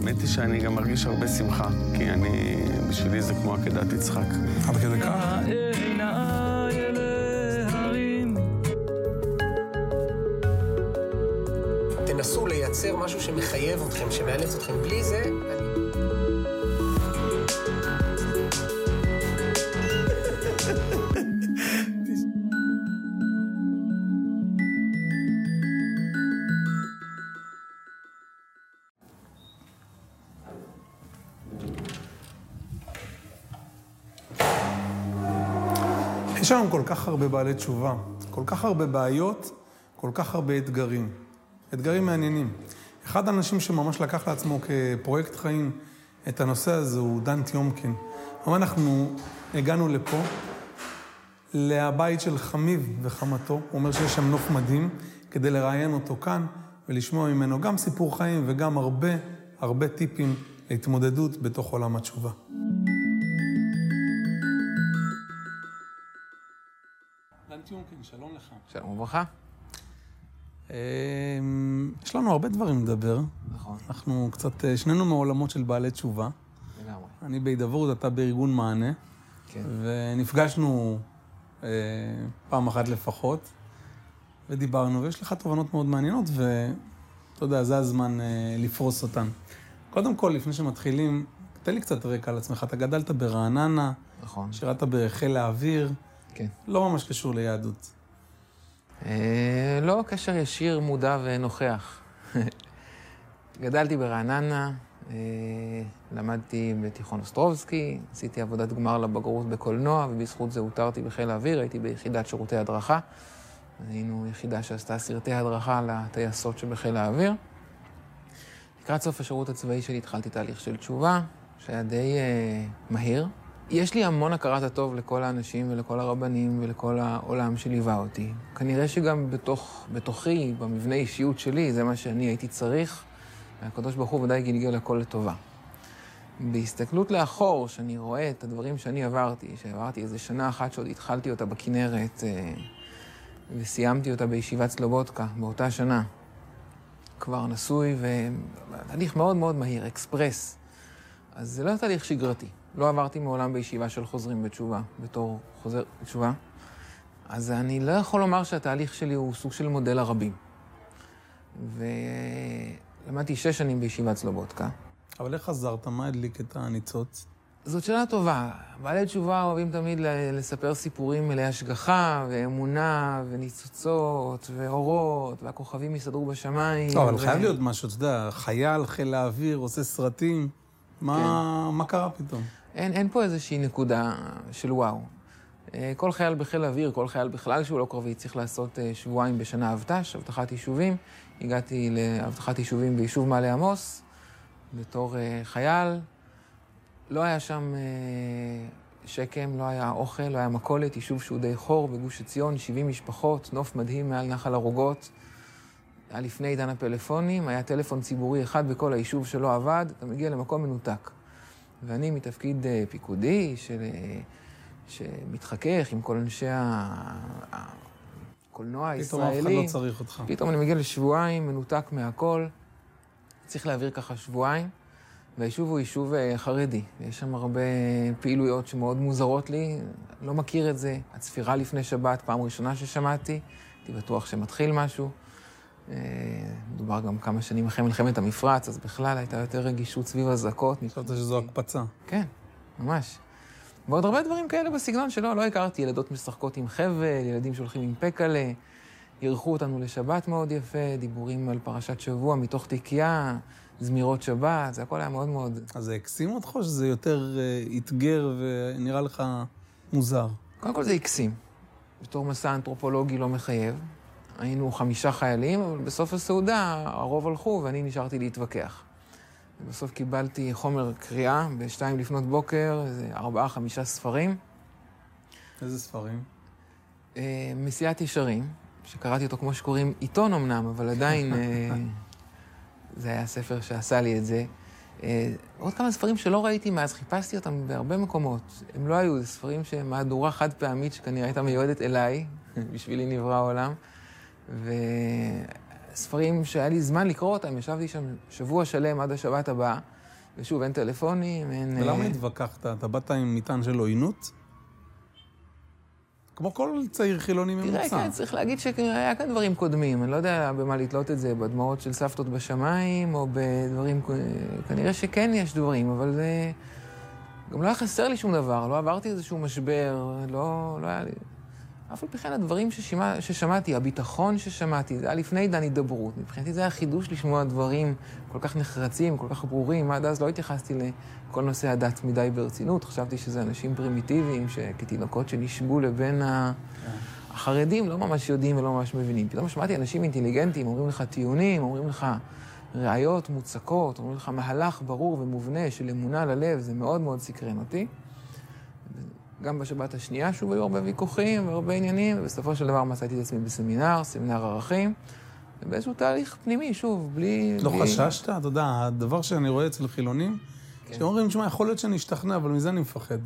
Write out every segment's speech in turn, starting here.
האמת היא שאני גם מרגיש הרבה שמחה, כי אני, בשבילי זה כמו עקדת יצחק. עד כדי כך? תנסו לייצר משהו שמחייב אתכם, שמאלץ אתכם. בלי זה... יש היום כל כך הרבה בעלי תשובה, כל כך הרבה בעיות, כל כך הרבה אתגרים. אתגרים מעניינים. אחד האנשים שממש לקח לעצמו כפרויקט חיים את הנושא הזה הוא דן טיומקין. היום אנחנו הגענו לפה, לבית של חמיב וחמתו, הוא אומר שיש שם נוף מדהים, כדי לראיין אותו כאן ולשמוע ממנו גם סיפור חיים וגם הרבה הרבה טיפים להתמודדות בתוך עולם התשובה. טיומקין, שלום לך. שלום וברכה. אמ, יש לנו הרבה דברים לדבר. נכון, אנחנו קצת, אה, שנינו מעולמות של בעלי תשובה. לגמרי. אני בהידברות, אתה בארגון מענה. כן. ונפגשנו אה, פעם אחת לפחות, ודיברנו, ויש לך תובנות מאוד מעניינות, ואתה יודע, זה הזמן אה, לפרוס אותן. קודם כל, לפני שמתחילים, תן לי קצת רקע על עצמך. אתה גדלת ברעננה, נכון, שירת בחיל האוויר, כן. לא ממש קשור ליהדות. אה, לא קשר ישיר, מודע ונוכח. גדלתי ברעננה, אה, למדתי בתיכון אוסטרובסקי, עשיתי עבודת גמר לבגרות בקולנוע, ובזכות זה הותרתי בחיל האוויר, הייתי ביחידת שירותי הדרכה. היינו יחידה שעשתה סרטי הדרכה לטייסות שבחיל האוויר. לקראת סוף השירות הצבאי שלי התחלתי תהליך של תשובה, שהיה די אה, מהיר. יש לי המון הכרת הטוב לכל האנשים ולכל הרבנים ולכל העולם שליווה אותי. כנראה שגם בתוך, בתוכי, במבנה אישיות שלי, זה מה שאני הייתי צריך, והקדוש ברוך הוא ודאי גלגל הכל לטובה. בהסתכלות לאחור, שאני רואה את הדברים שאני עברתי, שעברתי איזה שנה אחת שעוד התחלתי אותה בכנרת, אה, וסיימתי אותה בישיבת סלובודקה באותה שנה. כבר נשוי, ותהליך מאוד מאוד מהיר, אקספרס. אז זה לא תהליך שגרתי. לא עברתי מעולם בישיבה של חוזרים בתשובה, בתור חוזר בתשובה. אז אני לא יכול לומר שהתהליך שלי הוא סוג של מודל הרבים. ולמדתי שש שנים בישיבת סלובודקה. אבל איך חזרת? מה הדליק את הניצוץ? זאת שאלה טובה. בעלי תשובה אוהבים תמיד לספר סיפורים מלאי השגחה, ואמונה, וניצוצות, ואורות, והכוכבים יסתדרו בשמיים. לא, אבל ו- חייב להיות משהו, אתה יודע, חייל, חיל האוויר, עושה סרטים. מה, מה קרה פתאום? אין, אין פה איזושהי נקודה של וואו. אה, כל חייל בחיל האוויר, כל חייל בכלל שהוא לא קרבי, צריך לעשות אה, שבועיים בשנה אבט"ש, אבטחת יישובים. הגעתי לאבטחת יישובים ביישוב מעלה עמוס, בתור אה, חייל. לא היה שם שקם, לא היה אוכל, לא היה מכולת, יישוב שהוא די חור בגוש עציון, 70 משפחות, נוף מדהים מעל נחל הרוגות. היה לפני עידן הפלאפונים, היה טלפון ציבורי אחד בכל היישוב שלא עבד, אתה מגיע למקום מנותק. ואני מתפקיד אה, פיקודי של, אה, שמתחכך עם כל אנשי הקולנוע פתאום אף אחד הישראלי. לא צריך אותך. פתאום אני מגיע לשבועיים, מנותק מהכל. צריך להעביר ככה שבועיים, והיישוב הוא יישוב אה, חרדי. יש שם הרבה פעילויות שמאוד מוזרות לי, לא מכיר את זה. הצפירה לפני שבת, פעם ראשונה ששמעתי, הייתי בטוח שמתחיל משהו. אה, מדובר גם כמה שנים אחרי מלחמת המפרץ, אז בכלל הייתה יותר רגישות סביב אזעקות. חשבת שזו הקפצה. כן, ממש. ועוד הרבה דברים כאלה בסגנון שלא, לא הכרתי. ילדות משחקות עם חבל, ילדים שהולכים עם פקלה, אירחו אותנו לשבת מאוד יפה, דיבורים על פרשת שבוע מתוך תיקייה, זמירות שבת, זה הכל היה מאוד מאוד... אז זה הקסים אותך או שזה יותר אה, אתגר ונראה לך מוזר? קודם כל זה הקסים. בתור מסע אנתרופולוגי לא מחייב. היינו חמישה חיילים, אבל בסוף הסעודה הרוב הלכו ואני נשארתי להתווכח. ובסוף קיבלתי חומר קריאה בשתיים לפנות בוקר, איזה ארבעה, חמישה ספרים. איזה ספרים? אה, מסיעת ישרים, שקראתי אותו כמו שקוראים עיתון אמנם, אבל עדיין אה, זה היה הספר שעשה לי את זה. אה, עוד כמה ספרים שלא ראיתי מאז, חיפשתי אותם בהרבה מקומות. הם לא היו, זה ספרים שהם מהדורה חד פעמית שכנראה הייתה מיועדת אליי, בשבילי נברא העולם. ספרים שהיה לי זמן לקרוא אותם, ישבתי שם שבוע שלם עד השבת הבאה, ושוב, אין טלפונים, אין... ולמה אה, התווכחת? אתה באת עם מטען של עוינות? כמו כל צעיר חילוני ממוצע. תראה, כן, צריך להגיד שהיה כאן דברים קודמים. אני לא יודע במה לתלות את זה, בדמעות של סבתות בשמיים, או בדברים... כנראה שכן יש דברים, אבל זה... גם לא היה חסר לי שום דבר, לא עברתי איזשהו משבר, לא, לא היה לי... אף על פי כן הדברים ששמע, ששמעתי, הביטחון ששמעתי, זה היה לפני עידן הידברות. מבחינתי זה היה חידוש לשמוע דברים כל כך נחרצים, כל כך ברורים. עד אז לא התייחסתי לכל נושא הדת מדי ברצינות. חשבתי שזה אנשים פרימיטיביים, שכתינוקות שנשבו לבין ה... החרדים לא ממש יודעים ולא ממש מבינים. פתאום שמעתי אנשים אינטליגנטים, אומרים לך טיעונים, אומרים לך ראיות מוצקות, אומרים לך מהלך ברור ומובנה של אמונה ללב, זה מאוד מאוד סקרן אותי. גם בשבת השנייה שוב היו הרבה ויכוחים והרבה עניינים, ובסופו של דבר מצאתי את עצמי בסמינר, סמינר ערכים, ובאיזשהו תהליך פנימי, שוב, בלי... לא בלי... חששת? אתה יודע, הדבר שאני רואה אצל חילונים, כן. שאומרים, תשמע, יכול להיות שאני אשתכנע, אבל מזה אני מפחד.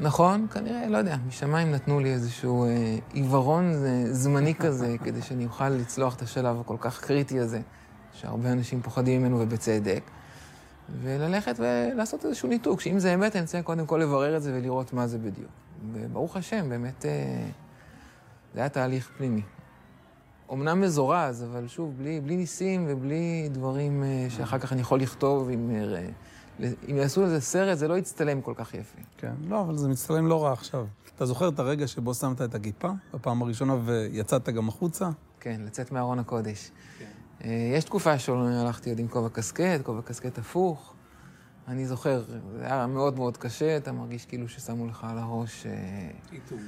נכון, כנראה, לא יודע, משמיים נתנו לי איזשהו אה, עיוורון זמני כזה, כדי שאני אוכל לצלוח את השלב הכל כך קריטי הזה, שהרבה אנשים פוחדים ממנו ובצדק. וללכת ולעשות איזשהו ניתוק, שאם זה אמת, אני צריך קודם כל לברר את זה ולראות מה זה בדיוק. וברוך השם, באמת, אה, זה היה תהליך פנימי. אמנם מזורז, אבל שוב, בלי, בלי ניסים ובלי דברים אה, שאחר כך אני יכול לכתוב, אם, אה, אם יעשו לזה סרט, זה לא יצטלם כל כך יפה. כן, לא, אבל זה מצטלם לא רע עכשיו. אתה זוכר את הרגע שבו שמת את הכיפה, בפעם הראשונה, ויצאת גם החוצה? כן, לצאת מארון הקודש. כן. יש תקופה שהלכתי עוד עם כובע קסקט, כובע קסקט הפוך. אני זוכר, זה היה מאוד מאוד קשה, אתה מרגיש כאילו ששמו לך על הראש... איתונג.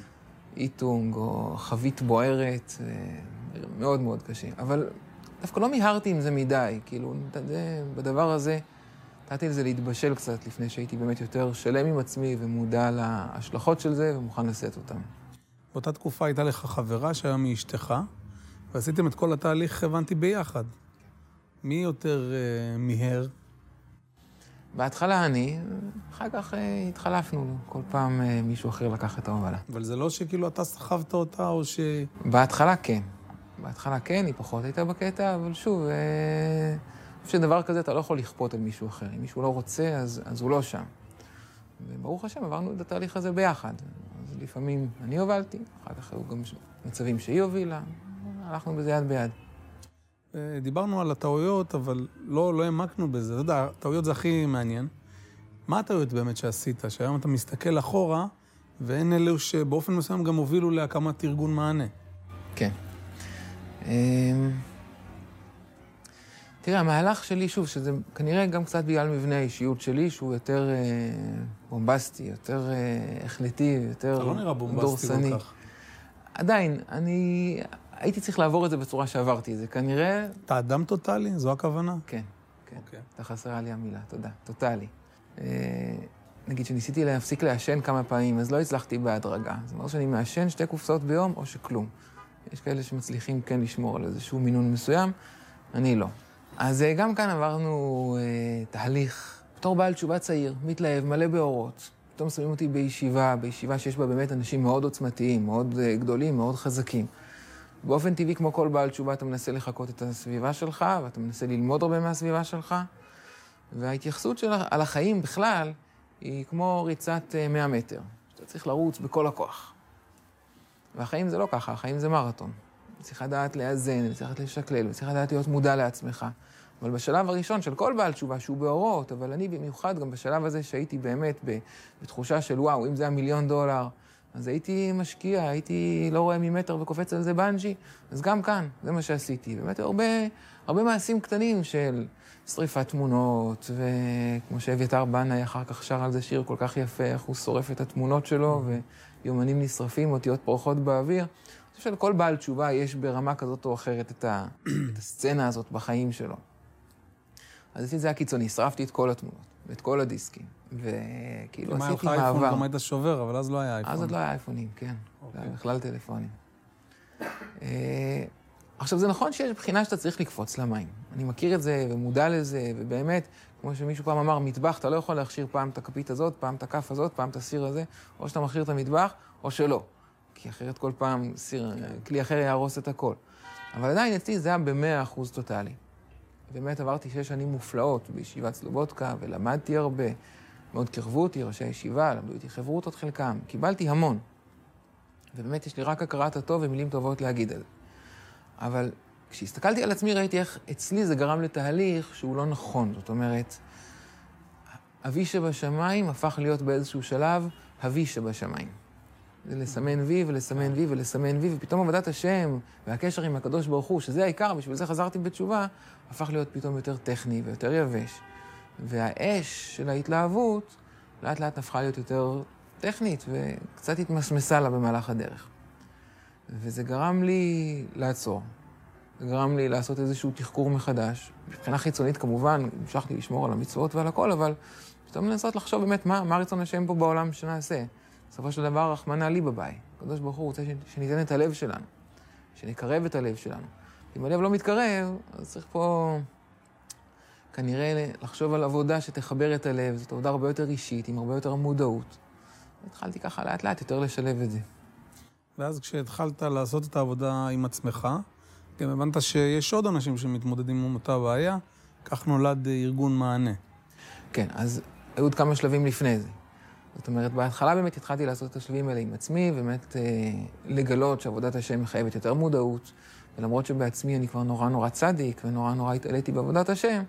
איתונג או חבית בוערת, מאוד מאוד קשה. אבל דווקא לא מיהרתי עם זה מדי, כאילו, זה, בדבר הזה, נתתי לזה להתבשל קצת לפני שהייתי באמת יותר שלם עם עצמי ומודע להשלכות של זה ומוכן לשאת אותם. באותה תקופה הייתה לך חברה שהיום היא אשתך, ועשיתם את כל התהליך, הבנתי, ביחד. מי יותר uh, מיהר? בהתחלה אני, אחר כך uh, התחלפנו, כל פעם uh, מישהו אחר לקח את ההובלה. אבל זה לא שכאילו אתה סחבת אותה, או ש... בהתחלה כן. בהתחלה כן, היא פחות הייתה בקטע, אבל שוב, אני חושב שדבר כזה אתה לא יכול לכפות על מישהו אחר. אם מישהו לא רוצה, אז, אז הוא לא שם. וברוך השם, עברנו את התהליך הזה ביחד. אז לפעמים אני הובלתי, אחר כך היו גם מצבים שהיא הובילה, הלכנו בזה יד ביד. דיברנו על הטעויות, אבל לא, לא העמקנו בזה. אתה יודע, טעויות זה הכי מעניין. מה הטעויות באמת שעשית? שהיום אתה מסתכל אחורה, ואין אלו שבאופן מסוים גם הובילו להקמת ארגון מענה. כן. תראה, המהלך שלי, שוב, שזה כנראה גם קצת בגלל מבנה האישיות שלי, שהוא יותר אה, בומבסטי, יותר אה, החלטי, יותר דורסני. אתה לא נראה בומבסטי כל כך. עדיין, אני הייתי צריך לעבור את זה בצורה שעברתי את זה. כנראה... אתה אדם טוטאלי? זו הכוונה? כן, כן. אוקיי. אתה חסרה לי המילה, תודה. טוטאלי. אה, נגיד שניסיתי להפסיק לעשן כמה פעמים, אז לא הצלחתי בהדרגה. זאת אומרת שאני מעשן שתי קופסאות ביום או שכלום. יש כאלה שמצליחים כן לשמור על איזשהו מינון מסוים, אני לא. אז אה, גם כאן עברנו אה, תהליך, בתור בעל תשובה צעיר, מתלהב, מלא באורות. פתאום שמים אותי בישיבה, בישיבה שיש בה באמת אנשים מאוד עוצמתיים, מאוד אה, גדולים, מאוד חזקים. באופן טבעי, כמו כל בעל תשובה, אתה מנסה לחקות את הסביבה שלך, ואתה מנסה ללמוד הרבה מהסביבה שלך, וההתייחסות שלך על החיים בכלל היא כמו ריצת 100 אה, מטר. אתה צריך לרוץ בכל הכוח. והחיים זה לא ככה, החיים זה מרתון. צריך לדעת לאזן, צריך לדעת לשקלל, צריך לדעת להיות מודע לעצמך. אבל בשלב הראשון של כל בעל תשובה, שהוא באורות, אבל אני במיוחד גם בשלב הזה שהייתי באמת בתחושה של וואו, אם זה היה מיליון דולר, אז הייתי משקיע, הייתי לא רואה ממטר וקופץ על זה בנג'י, אז גם כאן, זה מה שעשיתי. באמת הרבה, הרבה מעשים קטנים של שריפת תמונות, וכמו שאביתר בנאי אחר כך שר על זה שיר כל כך יפה, איך הוא שורף את התמונות שלו, ויומנים נשרפים, אותיות פורחות באוויר. אני חושב שלכל בעל תשובה יש ברמה כזאת או אחרת את, ה, את הסצנה הזאת בחיים שלו. אז את זה הקיצוני, שרפתי את כל התמונות, ואת כל הדיסקים, וכאילו עשיתי מעבר. אם היה לך אייפון גם היית שובר, אבל אז לא היה אייפון. אז עוד לא היה אייפונים, כן. זה היה בכלל טלפונים. אה, עכשיו, זה נכון שיש בחינה שאתה צריך לקפוץ למים. אני מכיר את זה ומודע לזה, ובאמת, כמו שמישהו פעם אמר, מטבח, אתה לא יכול להכשיר פעם את הכפית הזאת, פעם את הכף הזאת, פעם את הסיר הזה, או שאתה מכיר את המטבח, או שלא. כי אחרת כל פעם סיר, כלי אחר יהרוס את הכל. אבל עדיין אצלי זה היה במאה אחוז טוטאלי. באמת עברתי שש שנים מופלאות בישיבת סלובודקה, ולמדתי הרבה. מאוד קירבו אותי, ראשי הישיבה, למדו איתי חברותות חלקם. קיבלתי המון. ובאמת יש לי רק הכרת הטוב ומילים טובות להגיד על זה. אבל כשהסתכלתי על עצמי ראיתי איך אצלי זה גרם לתהליך שהוא לא נכון. זאת אומרת, אבי שבשמיים הפך להיות באיזשהו שלב אבי שבשמיים. זה לסמן וי ולסמן וי ולסמן וי, ופתאום עבודת השם והקשר עם הקדוש ברוך הוא, שזה העיקר, בשביל זה חזרתי בתשובה, הפך להיות פתאום יותר טכני ויותר יבש. והאש של ההתלהבות לאט לאט הפכה להיות יותר טכנית וקצת התמסמסה לה במהלך הדרך. וזה גרם לי לעצור. זה גרם לי לעשות איזשהו תחקור מחדש. מבחינה חיצונית כמובן, המשכתי לשמור על המצוות ועל הכל, אבל פתאום לנסות לחשוב באמת מה, מה רצון השם פה בעולם שנעשה. בסופו של דבר, רחמנא לי בבית. הקדוש ברוך הוא רוצה שניתן את הלב שלנו, שנקרב את הלב שלנו. אם הלב לא מתקרב, אז צריך פה כנראה לחשוב על עבודה שתחבר את הלב. זאת עבודה הרבה יותר אישית, עם הרבה יותר מודעות. התחלתי ככה לאט לאט יותר לשלב את זה. ואז כשהתחלת לעשות את העבודה עם עצמך, גם הבנת שיש עוד אנשים שמתמודדים עם אותה בעיה, כך נולד ארגון מענה. כן, אז היו עוד כמה שלבים לפני זה. זאת אומרת, בהתחלה באמת התחלתי לעשות את השלבים האלה עם עצמי, ובאמת אה, לגלות שעבודת השם מחייבת יותר מודעות, ולמרות שבעצמי אני כבר נורא נורא צדיק, ונורא נורא התעליתי בעבודת השם,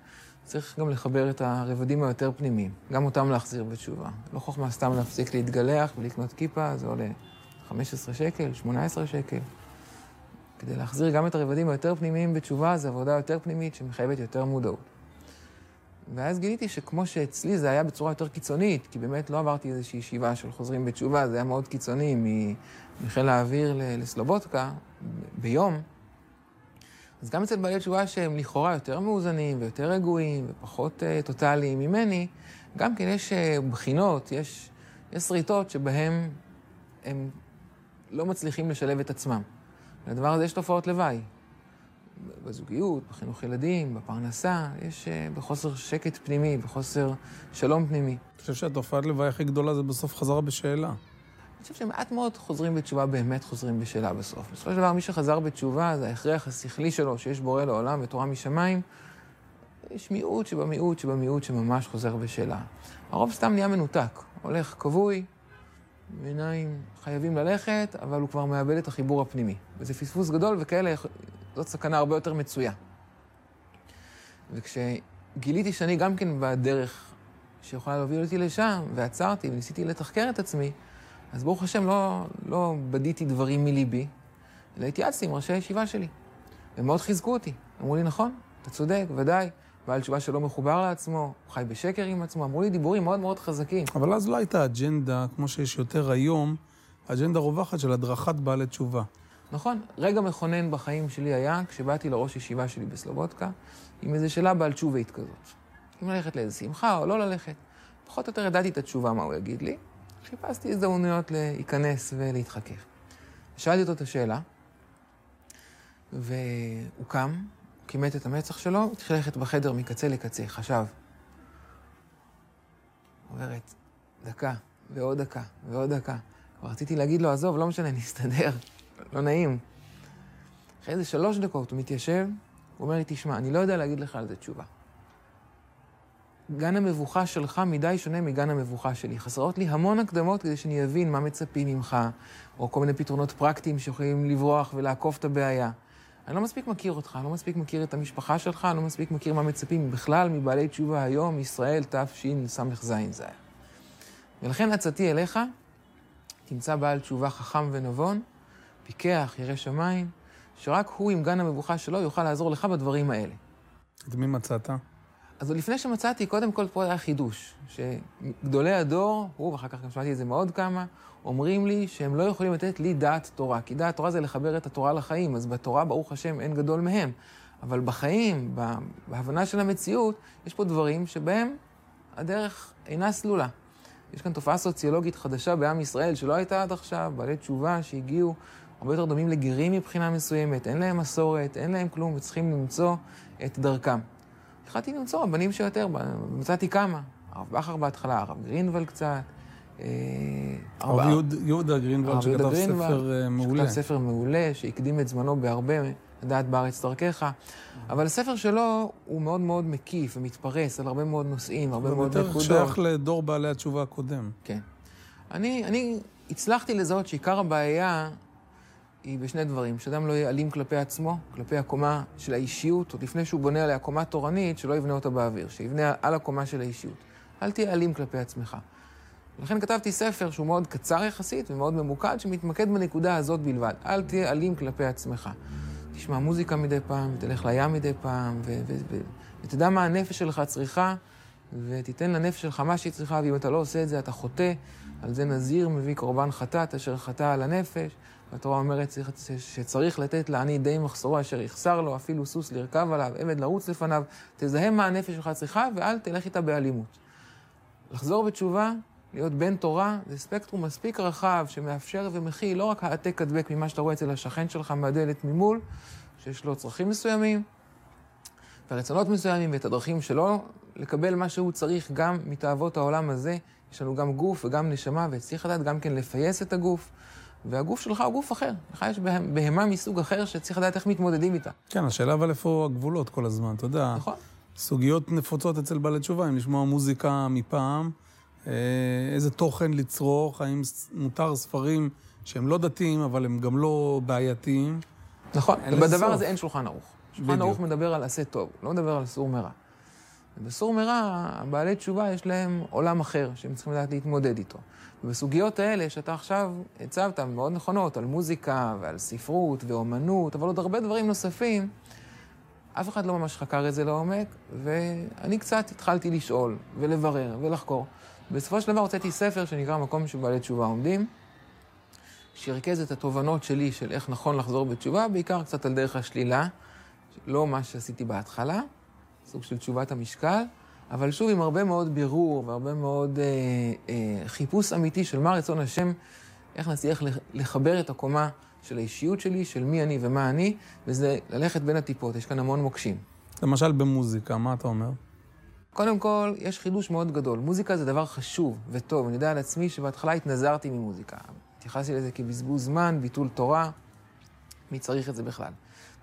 צריך גם לחבר את הרבדים היותר פנימיים, גם אותם להחזיר בתשובה. לא חוכמה סתם להפסיק להתגלח ולקנות כיפה, זה עולה 15 שקל, 18 שקל. כדי להחזיר גם את הרבדים היותר פנימיים בתשובה, זו עבודה יותר פנימית שמחייבת יותר מודעות. ואז גיליתי שכמו שאצלי זה היה בצורה יותר קיצונית, כי באמת לא עברתי איזושהי ישיבה של חוזרים בתשובה, זה היה מאוד קיצוני מחיל האוויר לסלובודקה ביום, אז גם אצל בעלי תשובה שהם לכאורה יותר מאוזנים ויותר רגועים ופחות uh, טוטאליים ממני, גם כן יש uh, בחינות, יש, יש שריטות שבהם הם לא מצליחים לשלב את עצמם. לדבר הזה יש תופעות לוואי. בזוגיות, בחינוך ילדים, בפרנסה, יש uh, בחוסר שקט פנימי, בחוסר שלום פנימי. אני חושב שהתופעת לוואי הכי גדולה זה בסוף חזרה בשאלה. אני חושב שמעט מאוד חוזרים בתשובה באמת חוזרים בשאלה בסוף. בסופו של דבר, מי שחזר בתשובה זה ההכרח השכלי שלו, שיש בורא לעולם ותורה משמיים. יש מיעוט שבמיעוט שבמיעוט שממש חוזר בשאלה. הרוב סתם נהיה מנותק, הולך כבוי, בעיניים חייבים ללכת, אבל הוא כבר מאבד את החיבור הפנימי. וזה פספוס גדול, וכאלה, זאת סכנה הרבה יותר מצויה. וכשגיליתי שאני גם כן בדרך שיכולה להוביל אותי לשם, ועצרתי וניסיתי לתחקר את עצמי, אז ברוך השם לא, לא בדיתי דברים מליבי, אלא התייעצתי עם ראשי הישיבה שלי. הם מאוד חיזקו אותי. אמרו לי, נכון, אתה צודק, ודאי. בעל תשובה שלא מחובר לעצמו, הוא חי בשקר עם עצמו. אמרו לי דיבורים מאוד מאוד חזקים. אבל אז לא הייתה אג'נדה, כמו שיש יותר היום, אג'נדה רווחת של הדרכת בעלי תשובה. נכון. רגע מכונן בחיים שלי היה כשבאתי לראש ישיבה שלי בסלובודקה, עם איזו שאלה בעל תשובית כזאת. אם ללכת לאיזה שמחה או לא ללכת. פחות או יותר ידעתי את התשובה, מה הוא יגיד לי. חיפשתי הזדמנויות להיכנס ולהתחכך. שאלתי אותו את השאלה, והוא קם, הוא כימת את המצח שלו, התחיל ללכת בחדר מקצה לקצה, חשב. עוברת דקה, ועוד דקה, ועוד דקה. כבר רציתי להגיד לו, עזוב, לא משנה, נסתדר, לא נעים. אחרי איזה שלוש דקות הוא מתיישב, הוא אומר לי, תשמע, אני לא יודע להגיד לך על זה תשובה. גן המבוכה שלך מדי שונה מגן המבוכה שלי. חסרות לי המון הקדמות כדי שאני אבין מה מצפים ממך, או כל מיני פתרונות פרקטיים שיכולים לברוח ולעקוף את הבעיה. אני לא מספיק מכיר אותך, אני לא מספיק מכיר את המשפחה שלך, אני לא מספיק מכיר מה מצפים בכלל מבעלי תשובה היום, ישראל תשס"ז זה. ולכן עצתי אליך, תמצא בעל תשובה חכם ונבון, פיקח, ירא שמיים, שרק הוא עם גן המבוכה שלו יוכל לעזור לך בדברים האלה. את מי מצאת? אז לפני שמצאתי, קודם כל פה היה חידוש, שגדולי הדור, הוא, ואחר כך גם שמעתי את זה מעוד כמה, אומרים לי שהם לא יכולים לתת לי דעת תורה, כי דעת תורה זה לחבר את התורה לחיים, אז בתורה, ברוך השם, אין גדול מהם. אבל בחיים, בהבנה של המציאות, יש פה דברים שבהם הדרך אינה סלולה. יש כאן תופעה סוציולוגית חדשה בעם ישראל שלא הייתה עד עכשיו, בעלי תשובה שהגיעו הרבה יותר דומים לגרים מבחינה מסוימת, אין להם מסורת, אין להם כלום, וצריכים למצוא את דרכם. התחלתי למצוא רבנים שיותר, מצאתי כמה. הרב בכר בהתחלה, הרב גרינוול קצת. אה, הרב יהודה גרינוולד, שכתב ספר אה, מעולה. שכתב ספר מעולה, שהקדים את זמנו בהרבה לדעת בארץ דרכך. אבל הספר שלו הוא מאוד מאוד מקיף ומתפרס על הרבה מאוד נושאים, הרבה מאוד יותר נקודות. שייך לדור בעלי התשובה הקודם. כן. אני, אני הצלחתי לזהות שעיקר הבעיה היא בשני דברים, שאדם לא יהיה אלים כלפי עצמו, כלפי הקומה של האישיות, עוד לפני שהוא בונה עליה קומה תורנית, שלא יבנה אותה באוויר, שיבנה על הקומה של האישיות. אל תהיה אלים כלפי עצמך. לכן כתבתי ספר שהוא מאוד קצר יחסית ומאוד ממוקד, שמתמקד בנקודה הזאת בלבד. אל תהיה אלים כלפי עצמך. תשמע מוזיקה מדי פעם, ותלך לים מדי פעם, ו- ו- ו- ותדע מה הנפש שלך צריכה, ותיתן לנפש שלך מה שהיא צריכה, ואם אתה לא עושה את זה, אתה חוטא. על זה נזיר מביא קורבן חטאת, אשר חטא על הנפש. והתורה אומרת צריך- שצריך לתת לעני די מחסורו אשר יחסר לו, אפילו סוס לרכב עליו, עבד לרוץ לפניו. תזהה מה הנפש שלך צריכה, ואל תלך איתה באלימות. לחזור בתשובה, להיות בן תורה, זה ספקטרום מספיק רחב שמאפשר ומכיל לא רק העתק הדבק ממה שאתה רואה אצל השכן שלך מהדלת ממול, שיש לו צרכים מסוימים ורצונות מסוימים ואת הדרכים שלו לקבל מה שהוא צריך גם מתאוות העולם הזה. יש לנו גם גוף וגם נשמה, וצריך לדעת גם כן לפייס את הגוף. והגוף שלך הוא גוף אחר. לך יש בה- בהמה מסוג אחר שצריך לדעת איך מתמודדים איתה. כן, השאלה אבל איפה הגבולות כל הזמן, אתה יודע. נכון? סוגיות נפוצות אצל בעלי תשובה, אם לשמוע מוזיקה מפעם, אה, איזה תוכן לצרוך, האם מותר ספרים שהם לא דתיים, אבל הם גם לא בעייתיים. נכון, סוף. הזה אין שולחן ערוך. שולחן. ערוך מדבר על עשה טוב, לא מדבר על סור מרע. ובסור מרע, בעלי תשובה יש להם עולם אחר, שהם צריכים לדעת להתמודד איתו. ובסוגיות האלה שאתה עכשיו הצבת, מאוד נכונות, על מוזיקה ועל ספרות ואומנות, אבל עוד הרבה דברים נוספים, אף אחד לא ממש חקר את זה לעומק, ואני קצת התחלתי לשאול ולברר ולחקור. בסופו של דבר הוצאתי ספר שנקרא מקום שבעלי תשובה עומדים, שירכז את התובנות שלי של איך נכון לחזור בתשובה, בעיקר קצת על דרך השלילה, לא מה שעשיתי בהתחלה, סוג של תשובת המשקל, אבל שוב עם הרבה מאוד בירור והרבה מאוד אה, אה, חיפוש אמיתי של מה רצון השם, איך נצליח לח- לחבר את הקומה של האישיות שלי, של מי אני ומה אני, וזה ללכת בין הטיפות, יש כאן המון מוקשים. למשל במוזיקה, מה אתה אומר? קודם כל, יש חידוש מאוד גדול. מוזיקה זה דבר חשוב וטוב. אני יודע על עצמי שבהתחלה התנזרתי ממוזיקה. התייחסתי לזה כבזבוז זמן, ביטול תורה. מי צריך את זה בכלל?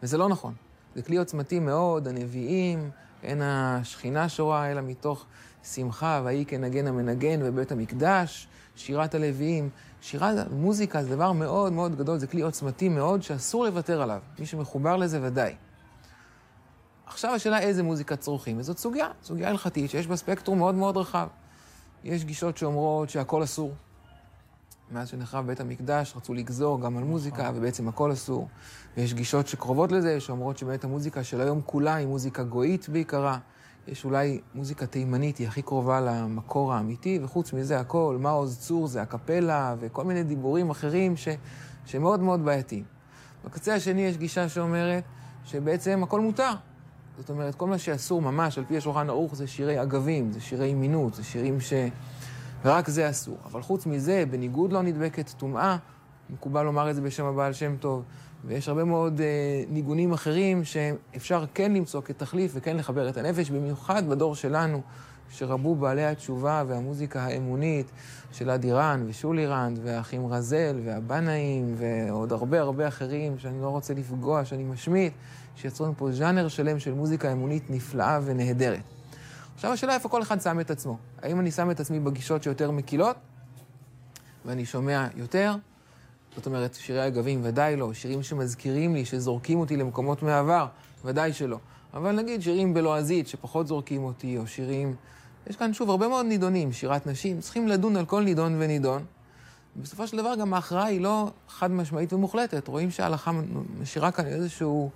וזה לא נכון. זה כלי עוצמתי מאוד, הנביאים, אין השכינה שורה, אלא מתוך שמחה, ויהי כנגן המנגן בבית המקדש, שירת הלוויים. שירת, מוזיקה זה דבר מאוד מאוד גדול, זה כלי עוצמתי מאוד שאסור לוותר עליו. מי שמחובר לזה ודאי. עכשיו השאלה איזה מוזיקה צורכים, וזאת סוגיה, סוגיה הלכתית שיש בה ספקטרום מאוד מאוד רחב. יש גישות שאומרות שהכל אסור. מאז שנחרב בית המקדש רצו לגזור גם על מוזיקה, ובעצם הכל אסור. ויש גישות שקרובות לזה, שאומרות שבאמת המוזיקה של היום כולה היא מוזיקה גויית בעיקרה. יש אולי מוזיקה תימנית, היא הכי קרובה למקור האמיתי, וחוץ מזה הכל, מעוז צור זה הקפלה, וכל מיני דיבורים אחרים ש... שמאוד מאוד בעייתיים. בקצה השני יש גישה שאומרת שבעצם הכל מותר. זאת אומרת, כל מה שאסור ממש, על פי השולחן ערוך, זה שירי אגבים, זה שירי מינות, זה שירים ש... ורק זה אסור. אבל חוץ מזה, בניגוד לא נדבקת טומאה, מקובל לומר את זה בשם הבעל שם טוב, ויש הרבה מאוד אה, ניגונים אחרים שאפשר כן למצוא כתחליף וכן לחבר את הנפש, במיוחד בדור שלנו, שרבו בעלי התשובה והמוזיקה האמונית של אדירן ושולירנד והאחים רזל והבנאים ועוד הרבה הרבה אחרים שאני לא רוצה לפגוע, שאני משמיט, שיצרו פה ז'אנר שלם של מוזיקה אמונית נפלאה ונהדרת. עכשיו השאלה איפה כל אחד שם את עצמו. האם אני שם את עצמי בגישות שיותר מקילות, ואני שומע יותר? זאת אומרת, שירי אגבים ודאי לא, שירים שמזכירים לי, שזורקים אותי למקומות מהעבר, ודאי שלא. אבל נגיד שירים בלועזית שפחות זורקים אותי, או שירים... יש כאן שוב הרבה מאוד נידונים, שירת נשים, צריכים לדון על כל נידון ונידון. בסופו של דבר גם ההכרעה היא לא חד משמעית ומוחלטת. רואים שההלכה משאירה כאן איזשהו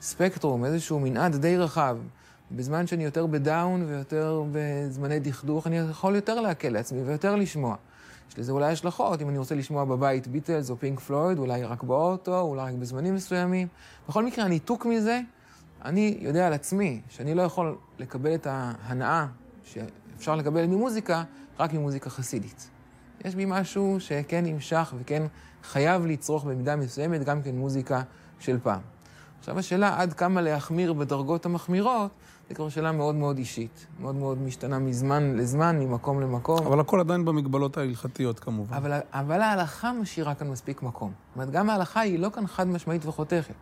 ספקטרום, איזשהו מנעד די רחב. בזמן שאני יותר בדאון ויותר בזמני דכדוך, אני יכול יותר להקל לעצמי ויותר לשמוע. יש לזה אולי השלכות, אם אני רוצה לשמוע בבית ביטלס או פינק פלויד, אולי רק באוטו, אולי רק בזמנים מסוימים. בכל מקרה, הניתוק מזה, אני יודע על עצמי שאני לא יכול לקבל את ההנאה שאפשר לקבל ממוזיקה, רק ממוזיקה חסידית. יש בי משהו שכן נמשך וכן חייב לצרוך במידה מסוימת גם כן מוזיקה של פעם. עכשיו השאלה עד כמה להחמיר בדרגות המחמירות, זו כבר שאלה מאוד מאוד אישית, מאוד מאוד משתנה מזמן לזמן, ממקום למקום. אבל הכל עדיין במגבלות ההלכתיות כמובן. אבל, אבל ההלכה משאירה כאן מספיק מקום. זאת אומרת, גם ההלכה היא לא כאן חד משמעית וחותכת.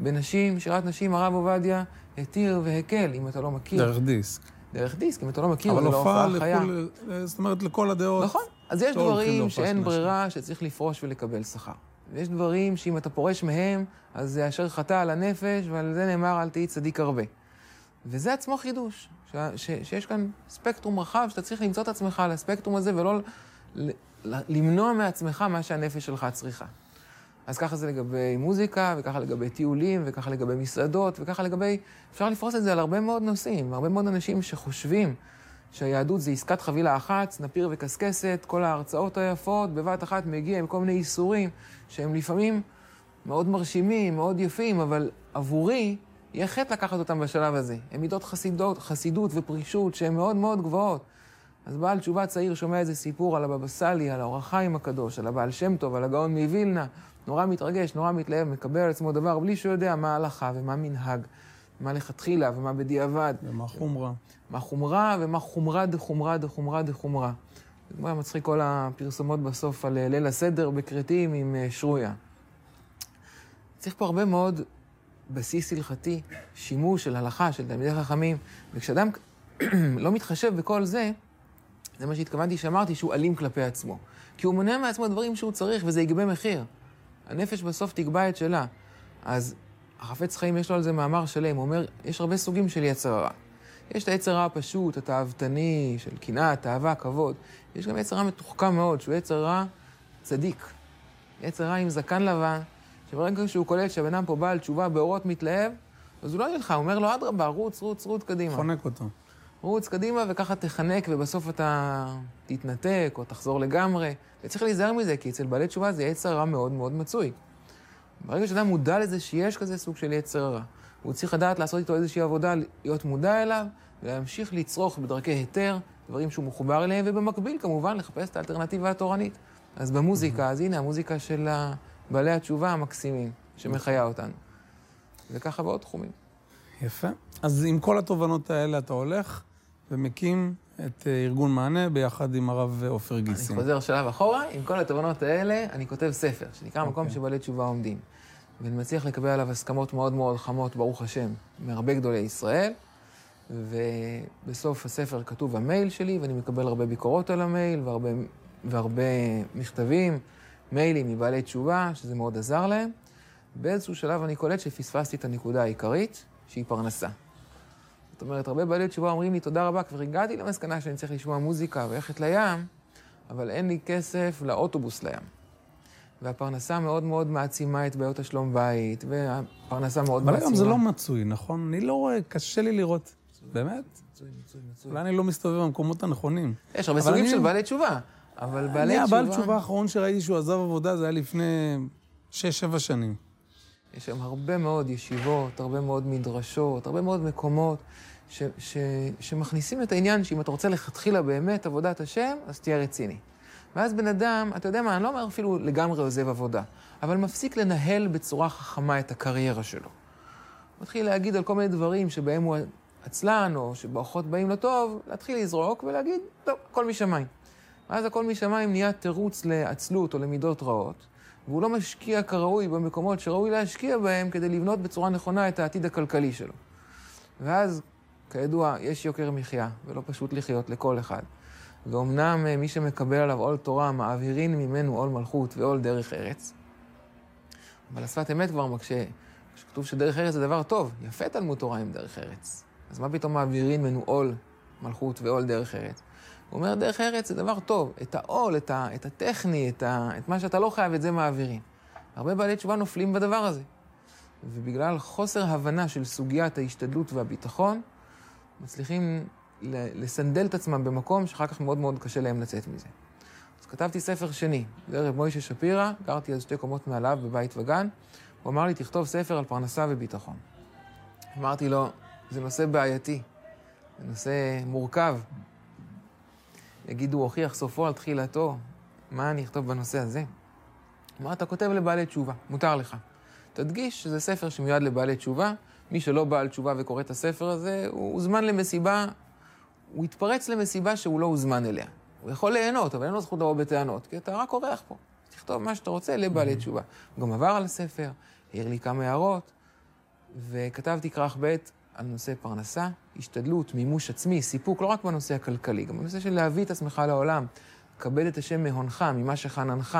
בנשים, שירת נשים, הרב עובדיה התיר והקל, אם אתה לא מכיר. דרך דיסק. דרך דיסק, אם אתה לא מכיר, אבל זה לא הופעה הופעה חיה. לכל, זאת אומרת, לכל הדעות. נכון. אז יש דברים שאין. ברירה שצריך לפרוש ולקבל שכר. ויש דברים שאם אתה פורש מהם, אז זה אשר חטא על הנפש, ועל זה נאמר אל תהי צדיק הרבה. וזה עצמו חידוש, ש- ש- שיש כאן ספקטרום רחב, שאתה צריך למצוא את עצמך על הספקטרום הזה, ולא ל- ל- למנוע מעצמך מה שהנפש שלך צריכה. אז ככה זה לגבי מוזיקה, וככה לגבי טיולים, וככה לגבי מסעדות, וככה לגבי... אפשר לפרוס את זה על הרבה מאוד נושאים. הרבה מאוד אנשים שחושבים שהיהדות זה עסקת חבילה אחת, סנפיר וקשקשת, כל ההרצאות היפות, בבת אחת מגיע עם כל מיני איסורים, שהם לפעמים מאוד מרשימים, מאוד יפים, אבל עבורי יהיה חטא לקחת אותם בשלב הזה. הם מידות חסידות, חסידות ופרישות שהן מאוד מאוד גבוהות. אז בעל תשובה צעיר שומע איזה סיפור על הבבא סאלי, על האור החיים הקדוש, על הבעל שם טוב, על הגאון מווילנה, נורא מתרגש, נורא מתלהב, מקבל על עצמו דבר בלי שהוא יודע מה ההלכה ומה מנהג, מה לכתחילה ומה בדיעבד, ומה חומרה. מה חומרה ומה חומרה דחומרה דחומרה דחומרה. זה היה מצחיק כל הפרסומות בסוף על אה, ליל הסדר בכרתים עם אה, שרויה. צריך פה הרבה מאוד בסיס הלכתי, שימוש של הלכה, של תלמידי חכמים, וכשאדם לא מתחשב בכל זה, זה מה שהתכוונתי שאמרתי, שהוא אלים כלפי עצמו. כי הוא מונע מעצמו דברים שהוא צריך, וזה יגבה מחיר. הנפש בסוף תקבע את שלה. אז החפץ חיים יש לו על זה מאמר שלם, הוא אומר, יש הרבה סוגים של יצר הרע. יש את היצר הרע הפשוט, התאוותני, של קנאה, תאווה, כבוד. יש גם יצר רע מתוחכם מאוד, שהוא יצר רע צדיק. יצר רע עם זקן לבן, שברגע שהוא קולט שהבן אדם פה בעל תשובה באורות מתלהב, אז הוא לא ילך, הוא אומר לו, אדרבה, רוץ, רוץ, רוץ קדימה. חונק אותו. רוץ קדימה וככה תחנק, ובסוף אתה תתנתק או תחזור לגמרי. וצריך להיזהר מזה, כי אצל בעלי תשובה זה יצר רע מאוד מאוד מצוי. ברגע שאדם מודע לזה שיש כזה סוג של יצר רע, הוא צריך לדעת לעשות איתו איזושהי עבודה, להיות מודע אליו, ולהמשיך לצרוך בדרכי היתר, דברים שהוא מחובר אליהם, ובמקביל כמובן לחפש את האלטרנטיבה התורנית. אז במוזיקה, אז הנה המוזיקה של בעלי התשובה המקסימים, שמחיה אותנו. וככה בעוד תחומים. יפה. אז עם כל התובנות האלה אתה הולך ומקים את אה, ארגון מענה ביחד עם הרב עופר אני גיסים. חוזר שלב אחורה, עם כל התובנות האלה, אני כותב ספר, שנקרא מקום אוקיי. שבעלי תשובה עומדים. ואני מצליח לקבל עליו הסכמות מאוד מאוד חמות, ברוך השם, מהרבה גדולי ישראל. ובסוף הספר כתוב המייל שלי, ואני מקבל הרבה ביקורות על המייל, והרבה, והרבה מכתבים, מיילים מבעלי תשובה, שזה מאוד עזר להם. באיזשהו שלב אני קולט שפספסתי את הנקודה העיקרית, שהיא פרנסה. זאת אומרת, הרבה בעלי תשובה אומרים לי, תודה רבה, כבר הגעתי למסקנה שאני צריך לשמוע מוזיקה וללכת לים, אבל אין לי כסף לאוטובוס לים. והפרנסה מאוד מאוד מעצימה את בעיות השלום בית, והפרנסה מאוד אבל מעצימה. היום זה לא מצוי, נכון? אני לא רואה, קשה לי לראות. באמת? מצוי, מצוי, מצוי. אולי אני לא מסתובב במקומות הנכונים. יש הרבה אבל סוגים אני- של בעלי תשובה, אבל בעלי אני, תשובה... הבעל תשובה האחרון שראיתי שהוא עזב עבודה, זה היה לפני שש-שבע שנים. יש שם הרבה מאוד ישיבות, הרבה מאוד מדרשות, הרבה מאוד מקומות ש, ש, שמכניסים את העניין שאם אתה רוצה לכתחילה באמת עבודת השם, אז תהיה רציני. ואז בן אדם, אתה יודע מה, אני לא אומר אפילו לגמרי עוזב עבודה, אבל מפסיק לנהל בצורה חכמה את הקריירה שלו. מתחיל להגיד על כל מיני דברים שבהם הוא עצלן, או שברכות באים לו טוב, להתחיל לזרוק ולהגיד, טוב, הכל משמיים. ואז הכל משמיים נהיה תירוץ לעצלות או למידות רעות, והוא לא משקיע כראוי במקומות שראוי להשקיע בהם כדי לבנות בצורה נכונה את העתיד הכלכלי שלו. ואז, כידוע, יש יוקר מחיה, ולא פשוט לחיות לכל אחד. ואומנם אה, מי שמקבל עליו עול תורה, מעבירין ממנו עול מלכות ועול דרך ארץ. אבל השפת אמת כבר מקשה, כשכתוב שדרך ארץ זה דבר טוב, יפה תלמוד תורה עם דרך ארץ. אז מה פתאום מעבירין ממנו עול מלכות ועול דרך ארץ? הוא אומר, דרך ארץ זה דבר טוב. את העול, את, ה, את הטכני, את, ה, את מה שאתה לא חייב, את זה מעבירים. הרבה בעלי תשובה נופלים בדבר הזה. ובגלל חוסר הבנה של סוגיית ההשתדלות והביטחון, מצליחים לסנדל את עצמם במקום שאחר כך מאוד מאוד קשה להם לצאת מזה. אז כתבתי ספר שני, בערב מוישה שפירא, גרתי אז שתי קומות מעליו בבית וגן, הוא אמר לי, תכתוב ספר על פרנסה וביטחון. אמרתי לו, זה נושא בעייתי, זה נושא מורכב. יגידו, הוכיח סופו על תחילתו, מה אני אכתוב בנושא הזה? אמר, אתה כותב לבעלי תשובה, מותר לך. תדגיש שזה ספר שמיועד לבעלי תשובה. מי שלא בעל תשובה וקורא את הספר הזה, הוא הוזמן למסיבה, הוא יתפרץ למסיבה שהוא לא הוזמן אליה. הוא יכול ליהנות, אבל אין לו זכות לבוא בטענות, כי אתה רק אורח פה. תכתוב מה שאתה רוצה לבעלי תשובה. הוא גם עבר על הספר, העיר לי כמה הערות, וכתבתי כרך ב' על נושא פרנסה, השתדלות, מימוש עצמי, סיפוק, לא רק בנושא הכלכלי, גם בנושא של להביא את עצמך לעולם, כבד את השם מהונך, ממה שחננך.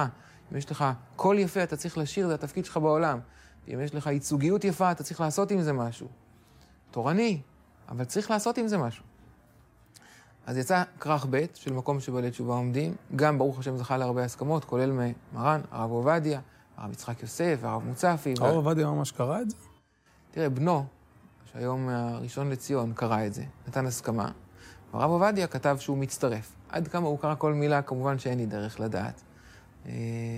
אם יש לך קול יפה, אתה צריך לשיר, זה התפקיד שלך בעולם. אם יש לך ייצוגיות יפה, אתה צריך לעשות עם זה משהו. תורני, אבל צריך לעשות עם זה משהו. אז יצא כרך ב' של מקום שבעלי תשובה עומדים, גם ברוך השם זכה להרבה הסכמות, כולל מרן, הרב עובדיה, הרב יצחק יוסף, הרב מוצפי. הרב עובדיה ממש קרא את זה? תראה, בנו, שהיום הראשון לציון, קרא את זה, נתן הסכמה, והרב עובדיה כתב שהוא מצטרף. עד כמה הוא קרא כל מילה, כמובן שאין לי דרך לדעת. אה,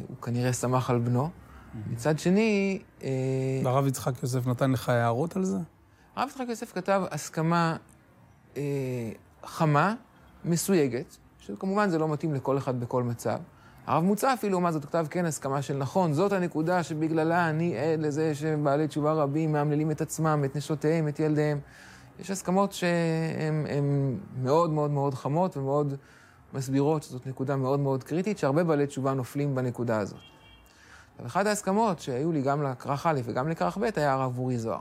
הוא כנראה שמח על בנו. מצד שני... אה, והרב יצחק יוסף נתן לך הערות על זה? הרב יצחק יוסף כתב הסכמה אה, חמה, מסויגת, שכמובן זה לא מתאים לכל אחד בכל מצב. הרב מוצפי, לעומת זאת, כתב כן הסכמה של נכון, זאת הנקודה שבגללה אני עד לזה שבעלי תשובה רבים מאמללים את עצמם, את נשותיהם, את ילדיהם. יש הסכמות שהן מאוד מאוד מאוד חמות ומאוד מסבירות שזאת נקודה מאוד מאוד קריטית, שהרבה בעלי תשובה נופלים בנקודה הזאת. ואחת ההסכמות שהיו לי גם לכרך א' וגם לכרך ב' היה הרב אורי זוהר.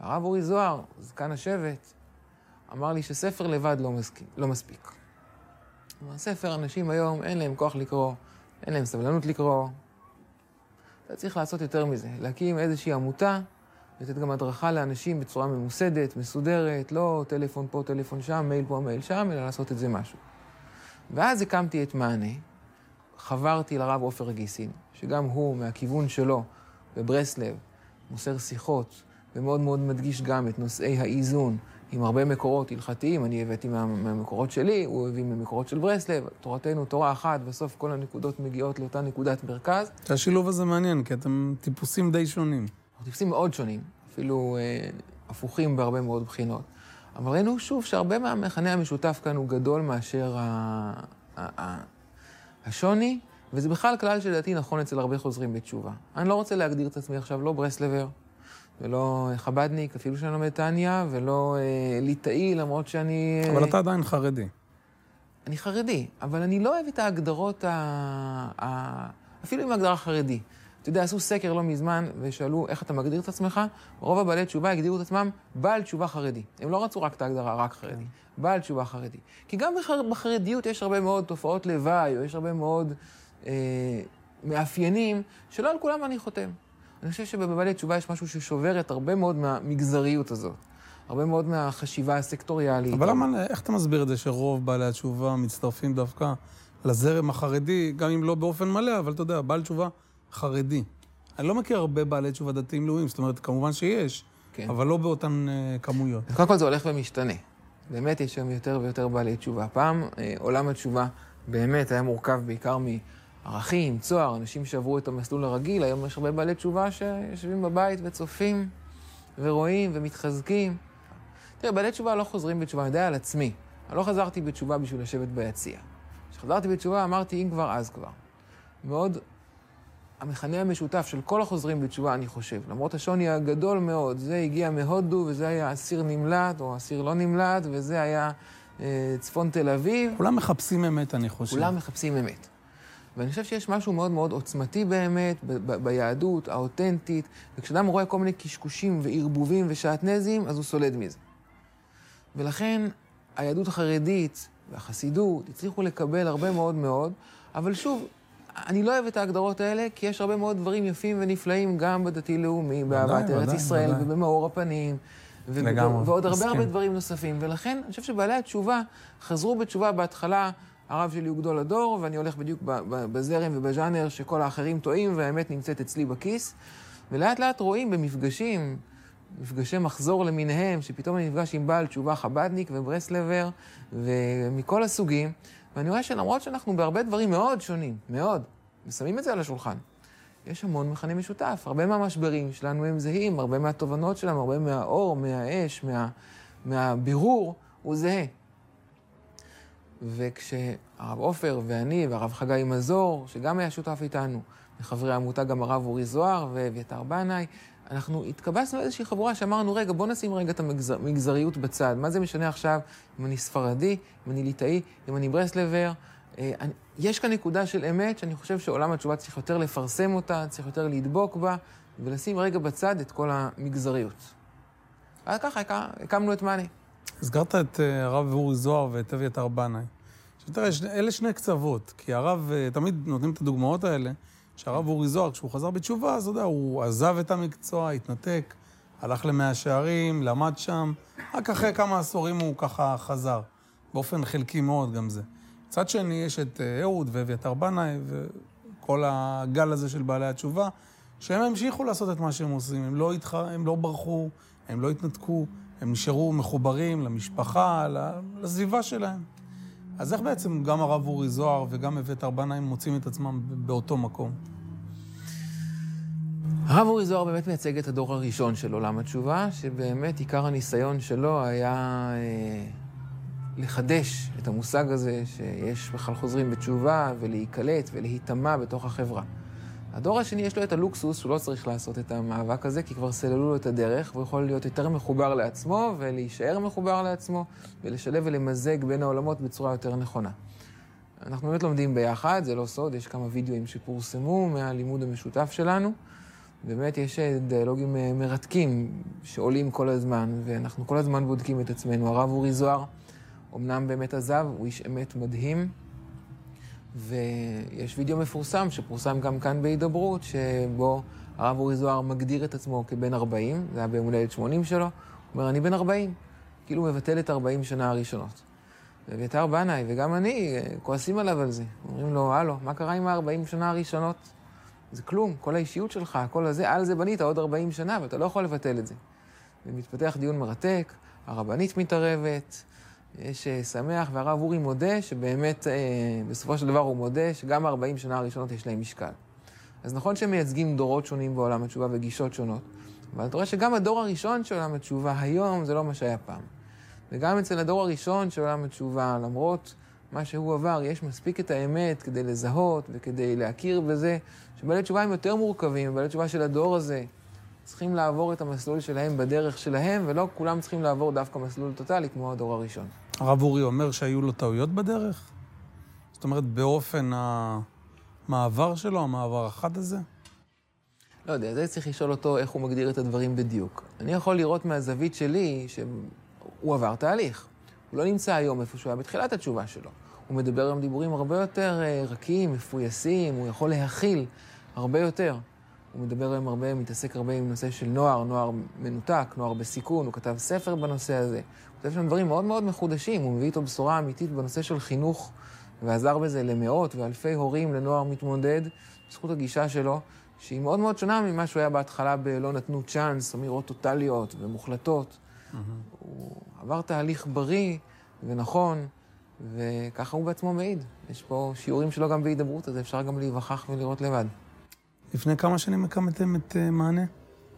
הרב אורי זוהר, זקן השבט, אמר לי שספר לבד לא, מספיק. לא מספיק. כלומר, ספר, אנשים היום אין להם כוח לקרוא, אין להם סבלנות לקרוא. אתה צריך לעשות יותר מזה, להקים איזושהי עמותה, לתת גם הדרכה לאנשים בצורה ממוסדת, מסודרת, לא טלפון פה, טלפון שם, מייל פה, מייל שם, אלא לעשות את זה משהו. ואז הקמתי את מענה, חברתי לרב עופר גיסין, שגם הוא, מהכיוון שלו, בברסלב, מוסר שיחות, ומאוד מאוד מדגיש גם את נושאי האיזון, עם הרבה מקורות הלכתיים, אני הבאתי מה, מהמקורות שלי, הוא הביא ממקורות של ברסלב, תורתנו תורה אחת, בסוף כל הנקודות מגיעות לאותה נקודת מרכז. השילוב הזה מעניין, כי אתם טיפוסים די שונים. טיפוסים מאוד שונים, אפילו אה, הפוכים בהרבה מאוד בחינות. אבל ראינו שוב שהרבה מהמכנה המשותף כאן הוא גדול מאשר ה... ה... ה... השוני, וזה בכלל כלל שלדעתי נכון אצל הרבה חוזרים בתשובה. אני לא רוצה להגדיר את עצמי עכשיו לא ברסלבר, ולא חבדניק, אפילו שאני לומד טניה, ולא אה, ליטאי, למרות שאני... אבל אתה עדיין חרדי. אני חרדי, אבל אני לא אוהב את ההגדרות ה... ה... אפילו עם הגדרה חרדי. אתה יודע, עשו סקר לא מזמן, ושאלו איך אתה מגדיר את עצמך, רוב הבעלי תשובה הגדירו את עצמם בעל תשובה חרדי. הם לא רצו רק את ההגדרה, רק חרדי. בעל תשובה חרדי. כי גם בחרדיות יש הרבה מאוד תופעות לוואי, או יש הרבה מאוד אה, מאפיינים, שלא על כולם אני חותם. אני חושב שבבעלי תשובה יש משהו ששובר את הרבה מאוד מהמגזריות הזאת. הרבה מאוד מהחשיבה הסקטוריאלית. אבל למה, איך אתה מסביר את זה שרוב בעלי התשובה מצטרפים דווקא לזרם החרדי, גם אם לא באופן מלא, אבל אתה יודע, בעל תשובה חרדי. אני לא מכיר הרבה בעלי תשובה דתיים לאומיים, זאת אומרת, כמובן שיש, כן. אבל לא באותן uh, כמויות. קודם כל זה הולך ומשתנה. באמת יש שם יותר ויותר בעלי תשובה. פעם אה, עולם התשובה באמת היה מורכב בעיקר מערכים, צוהר, אנשים שעברו את המסלול הרגיל, היום יש הרבה בעלי תשובה שיושבים בבית וצופים ורואים ומתחזקים. תראה, בעלי תשובה לא חוזרים בתשובה, אני יודע על עצמי. אני לא חזרתי בתשובה בשביל לשבת ביציע. כשחזרתי בתשובה אמרתי, אם כבר, אז כבר. מאוד המכנה המשותף של כל החוזרים בתשובה, אני חושב, למרות השוני הגדול מאוד, זה הגיע מהודו וזה היה אסיר נמלט או אסיר לא נמלט, וזה היה אה, צפון תל אביב. כולם מחפשים אמת, אני חושב. כולם מחפשים אמת. ואני חושב שיש משהו מאוד מאוד עוצמתי באמת ב- ב- ביהדות, האותנטית, וכשאדם רואה כל מיני קשקושים וערבובים ושעטנזים, אז הוא סולד מזה. ולכן היהדות החרדית והחסידות הצליחו לקבל הרבה מאוד מאוד, אבל שוב, אני לא אוהב את ההגדרות האלה, כי יש הרבה מאוד דברים יפים ונפלאים גם בדתי-לאומי, באהבת ארץ ישראל ודאי. ובמאור הפנים. לגמרי. ועוד הרבה הרבה דברים נוספים. ולכן, אני חושב שבעלי התשובה חזרו בתשובה בהתחלה, הרב שלי הוא גדול הדור, ואני הולך בדיוק בזרם ובז'אנר שכל האחרים טועים, והאמת נמצאת אצלי בכיס. ולאט לאט רואים במפגשים, מפגשי מחזור למיניהם, שפתאום אני נפגש עם בעל תשובה חבדניק וברסלבר, ומכל הסוגים. ואני רואה שלמרות שאנחנו בהרבה דברים מאוד שונים, מאוד, ושמים את זה על השולחן, יש המון מכנה משותף. הרבה מהמשברים שלנו הם זהים, הרבה מהתובנות שלנו, הרבה מהאור, מהאש, מה, מהבירור, הוא זהה. וכשהרב עופר ואני והרב חגי מזור, שגם היה שותף איתנו, מחברי העמותה גם הרב אורי זוהר ואביתר בנאי, אנחנו התקבצנו לאיזושהי חבורה שאמרנו, רגע, בוא נשים רגע את המגזריות בצד. מה זה משנה עכשיו אם אני ספרדי, אם אני ליטאי, אם אני ברסלבר? אה, יש כאן נקודה של אמת שאני חושב שעולם התשובה צריך יותר לפרסם אותה, צריך יותר לדבוק בה, ולשים רגע בצד את כל המגזריות. ככה הקמנו את מאני. הזכרת את אה, הרב אורי זוהר ואת אביתר בנאי. תראה, אלה שני קצוות, כי הרב, אה, תמיד נותנים את הדוגמאות האלה, שהרב אורי זוהר, כשהוא חזר בתשובה, אז אתה יודע, הוא עזב את המקצוע, התנתק, הלך למאה שערים, למד שם, רק אחרי כמה עשורים הוא ככה חזר, באופן חלקי מאוד גם זה. מצד שני, יש את אה, אהוד ואביתר בנאי וכל הגל הזה של בעלי התשובה, שהם המשיכו לעשות את מה שהם עושים, הם לא, התח... הם לא ברחו, הם לא התנתקו, הם נשארו מחוברים למשפחה, לסביבה שלהם. אז איך בעצם גם הרב אורי זוהר וגם אביתר בנאי מוצאים את עצמם באותו מקום? הרב אורי זוהר באמת מייצג את הדור הראשון של עולם התשובה, שבאמת עיקר הניסיון שלו היה אה, לחדש את המושג הזה שיש בכלל חוזרים בתשובה ולהיקלט ולהיטמע בתוך החברה. הדור השני יש לו את הלוקסוס, שהוא לא צריך לעשות את המאבק הזה, כי כבר סללו לו את הדרך, והוא יכול להיות יותר מחובר לעצמו, ולהישאר מחובר לעצמו, ולשלב ולמזג בין העולמות בצורה יותר נכונה. אנחנו באמת לומדים ביחד, זה לא סוד, יש כמה וידאוים שפורסמו מהלימוד המשותף שלנו. באמת יש דיאלוגים אה, מרתקים שעולים כל הזמן, ואנחנו כל הזמן בודקים את עצמנו. הרב אורי זוהר אמנם באמת עזב, הוא איש אמת מדהים. ויש וידאו מפורסם שפורסם גם כאן בהידברות, שבו הרב אורי זוהר מגדיר את עצמו כבן 40, זה היה ביום הולדת 80 שלו, הוא אומר, אני בן 40, כאילו מבטל את 40 שנה הראשונות. ואביתר בנאי וגם אני כועסים עליו על זה. אומרים לו, הלו, מה קרה עם ה-40 שנה הראשונות? זה כלום, כל האישיות שלך, כל הזה, על זה בנית עוד 40 שנה, ואתה לא יכול לבטל את זה. ומתפתח דיון מרתק, הרבנית מתערבת, יש אה, שמח, והרב אורי מודה שבאמת, אה, בסופו של דבר הוא מודה שגם 40 שנה הראשונות יש להם משקל. אז נכון שהם מייצגים דורות שונים בעולם התשובה וגישות שונות, אבל אתה רואה שגם הדור הראשון של עולם התשובה היום זה לא מה שהיה פעם. וגם אצל הדור הראשון של עולם התשובה, למרות מה שהוא עבר, יש מספיק את האמת כדי לזהות וכדי להכיר בזה שבעלי תשובה הם יותר מורכבים, בעלי תשובה של הדור הזה צריכים לעבור את המסלול שלהם בדרך שלהם, ולא כולם צריכים לעבור דווקא מסלול טוטאלי כמו הדור הראשון. הרב אורי אומר שהיו לו טעויות בדרך? זאת אומרת, באופן המעבר שלו, המעבר החד הזה? לא יודע, זה צריך לשאול אותו איך הוא מגדיר את הדברים בדיוק. אני יכול לראות מהזווית שלי שהוא עבר תהליך. הוא לא נמצא היום איפה שהוא היה בתחילת התשובה שלו. הוא מדבר עם דיבורים הרבה יותר אה, רכים, מפויסים, הוא יכול להכיל הרבה יותר. הוא מדבר היום הרבה, מתעסק הרבה עם נושא של נוער, נוער מנותק, נוער בסיכון, הוא כתב ספר בנושא הזה. הוא כותב שם דברים מאוד מאוד מחודשים, הוא מביא איתו בשורה אמיתית בנושא של חינוך, ועזר בזה למאות ואלפי הורים לנוער מתמודד, בזכות הגישה שלו, שהיא מאוד מאוד שונה ממה שהוא היה בהתחלה ב"לא נתנו צ'אנס", אמירות טוטליות ומוחלטות. Mm-hmm. הוא עבר תהליך בריא ונכון, וככה הוא בעצמו מעיד. יש פה שיעורים שלו גם בהידברות, אז אפשר גם להיווכח ולראות לבד. לפני כמה שנים הקמתם את uh, מענה?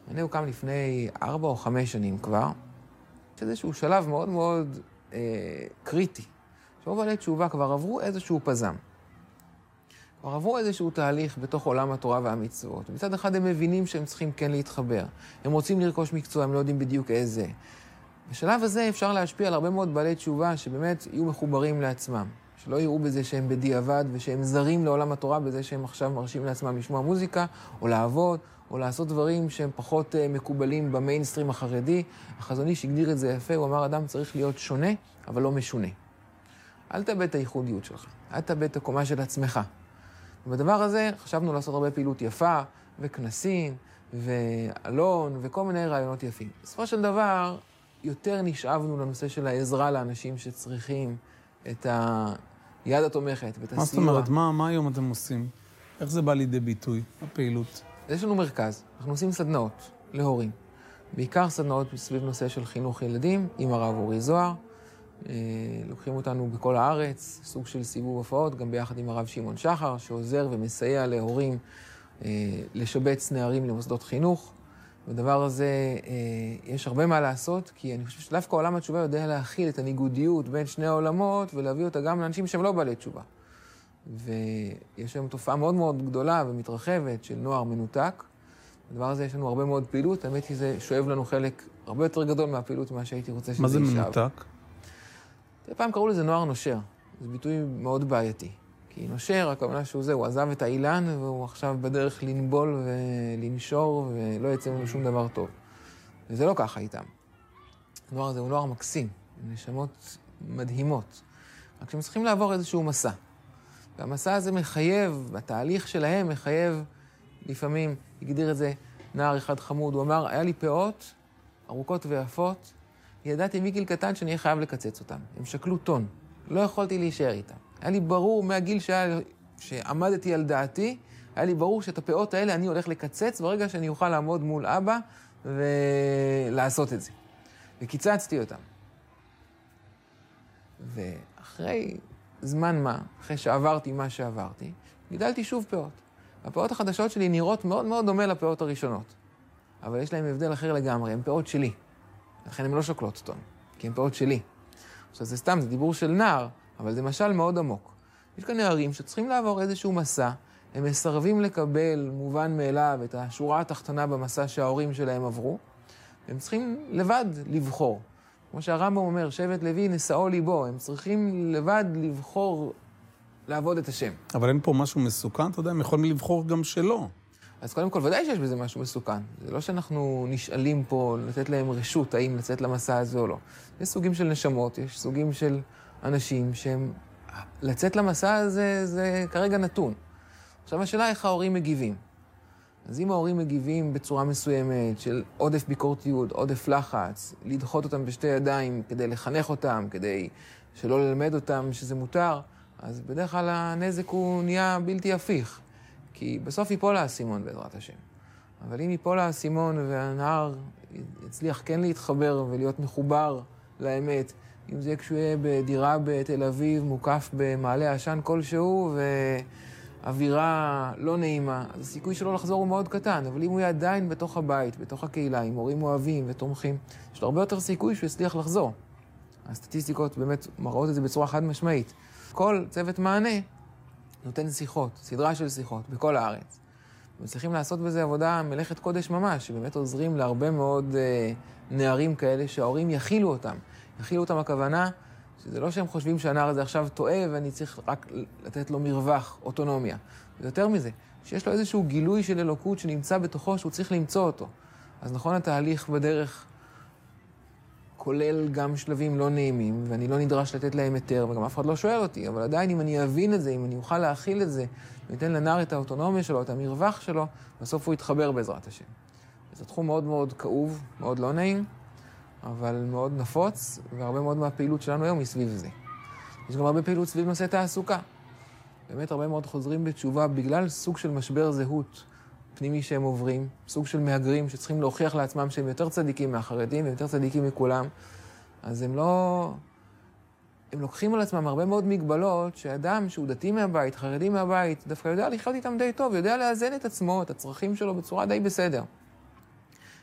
מענה הוקם לפני ארבע או חמש שנים כבר. יש איזשהו שלב מאוד מאוד אה, קריטי. שרוב בעלי תשובה כבר עברו איזשהו פזם. כבר עברו איזשהו תהליך בתוך עולם התורה והמצוות. מצד אחד הם מבינים שהם צריכים כן להתחבר. הם רוצים לרכוש מקצוע, הם לא יודעים בדיוק איזה. בשלב הזה אפשר להשפיע על הרבה מאוד בעלי תשובה שבאמת יהיו מחוברים לעצמם. שלא יראו בזה שהם בדיעבד ושהם זרים לעולם התורה בזה שהם עכשיו מרשים לעצמם לשמוע מוזיקה, או לעבוד, או לעשות דברים שהם פחות uh, מקובלים במיינסטרים החרדי. החזון איש הגדיר את זה יפה, הוא אמר, אדם צריך להיות שונה, אבל לא משונה. אל תאבד את הייחודיות שלך, אל תאבד את הקומה של עצמך. ובדבר הזה חשבנו לעשות הרבה פעילות יפה, וכנסים, ואלון, וכל מיני רעיונות יפים. בסופו של דבר, יותר נשאבנו לנושא של העזרה לאנשים שצריכים את היד התומכת ואת הסיוע. מה זאת אומרת? מה, מה היום אתם עושים? איך זה בא לידי ביטוי, הפעילות? יש לנו מרכז, אנחנו עושים סדנאות להורים. בעיקר סדנאות סביב נושא של חינוך ילדים, עם הרב אורי זוהר. אה, לוקחים אותנו בכל הארץ, סוג של סיבוב הופעות, גם ביחד עם הרב שמעון שחר, שעוזר ומסייע להורים אה, לשבץ נערים למוסדות חינוך. בדבר הזה אה, יש הרבה מה לעשות, כי אני חושב שדווקא עולם התשובה יודע להכיל את הניגודיות בין שני העולמות ולהביא אותה גם לאנשים שהם לא בעלי תשובה. ויש היום תופעה מאוד מאוד גדולה ומתרחבת של נוער מנותק. בדבר הזה יש לנו הרבה מאוד פעילות, האמת היא שזה שואב לנו חלק הרבה יותר גדול מהפעילות ממה שהייתי רוצה שזה יישאב. מה זה מנותק? פעם קראו לזה נוער נושר, זה ביטוי מאוד בעייתי. כי נושר, הכוונה שהוא זה, הוא עזב את האילן והוא עכשיו בדרך לנבול ולנשור ולא יצא ממנו שום דבר טוב. וזה לא ככה איתם. הנוער הזה הוא נוער מקסים, נשמות מדהימות. רק שהם צריכים לעבור איזשהו מסע. והמסע הזה מחייב, התהליך שלהם מחייב, לפעמים, הגדיר את זה נער אחד חמוד, הוא אמר, היה לי פאות ארוכות ויפות, ידעתי מגיל קטן שאני אהיה חייב לקצץ אותם. הם שקלו טון, לא יכולתי להישאר איתם. היה לי ברור מהגיל שהיה, שעמדתי על דעתי, היה לי ברור שאת הפאות האלה אני הולך לקצץ ברגע שאני אוכל לעמוד מול אבא ולעשות את זה. וקיצצתי אותם. ואחרי זמן מה, אחרי שעברתי מה שעברתי, גידלתי שוב פאות. הפאות החדשות שלי נראות מאוד מאוד דומה לפאות הראשונות, אבל יש להן הבדל אחר לגמרי, הן פאות שלי. לכן הן לא שוקלות טון, כי הן פאות שלי. עכשיו, זה סתם, זה דיבור של נער, אבל זה משל מאוד עמוק. יש כאן נערים שצריכים לעבור איזשהו מסע, הם מסרבים לקבל מובן מאליו את השורה התחתונה במסע שההורים שלהם עברו, הם צריכים לבד לבחור. כמו שהרמב"ם אומר, שבט לוי נשאו ליבו, הם צריכים לבד לבחור לעבוד את השם. אבל אין פה משהו מסוכן, אתה יודע, הם יכולים לבחור גם שלא. אז קודם כל, ודאי שיש בזה משהו מסוכן. זה לא שאנחנו נשאלים פה לתת להם רשות האם לצאת למסע הזה או לא. יש סוגים של נשמות, יש סוגים של אנשים שהם... לצאת למסע הזה זה כרגע נתון. עכשיו, השאלה איך ההורים מגיבים. אז אם ההורים מגיבים בצורה מסוימת של עודף ביקורתיות, עודף לחץ, לדחות אותם בשתי ידיים כדי לחנך אותם, כדי שלא ללמד אותם שזה מותר, אז בדרך כלל הנזק הוא נהיה בלתי הפיך. כי בסוף ייפול האסימון בעזרת השם. אבל אם ייפול האסימון והנהר יצליח כן להתחבר ולהיות מחובר לאמת, אם זה כשהוא יהיה בדירה בתל אביב, מוקף במעלה עשן כלשהו, ואווירה לא נעימה, אז הסיכוי שלו לחזור הוא מאוד קטן. אבל אם הוא יהיה עדיין בתוך הבית, בתוך הקהילה, עם הורים אוהבים ותומכים, יש לו הרבה יותר סיכוי שהוא יצליח לחזור. הסטטיסטיקות באמת מראות את זה בצורה חד משמעית. כל צוות מענה נותן שיחות, סדרה של שיחות, בכל הארץ. מצליחים לעשות בזה עבודה, מלאכת קודש ממש, שבאמת עוזרים להרבה מאוד אה, נערים כאלה שההורים יכילו אותם. יכילו אותם הכוונה, שזה לא שהם חושבים שהנער הזה עכשיו טועה ואני צריך רק לתת לו מרווח, אוטונומיה. ויותר מזה, שיש לו איזשהו גילוי של אלוקות שנמצא בתוכו, שהוא צריך למצוא אותו. אז נכון התהליך בדרך כולל גם שלבים לא נעימים, ואני לא נדרש לתת להם היתר, וגם אף אחד לא שואל אותי, אבל עדיין אם אני אבין את זה, אם אני אוכל להכיל את זה, ואתן לנער את האוטונומיה שלו, את המרווח שלו, בסוף הוא יתחבר בעזרת השם. זה תחום מאוד מאוד כאוב, מאוד לא נעים, אבל מאוד נפוץ, והרבה מאוד מהפעילות שלנו היום היא סביב זה. יש גם הרבה פעילות סביב נושא תעסוקה. באמת הרבה מאוד חוזרים בתשובה בגלל סוג של משבר זהות פנימי שהם עוברים, סוג של מהגרים שצריכים להוכיח לעצמם שהם יותר צדיקים מהחרדים, ויותר צדיקים מכולם, אז הם לא... הם לוקחים על עצמם הרבה מאוד מגבלות שאדם שהוא דתי מהבית, חרדי מהבית, דווקא יודע לחיות איתם די טוב, יודע לאזן את עצמו, את הצרכים שלו בצורה די בסדר.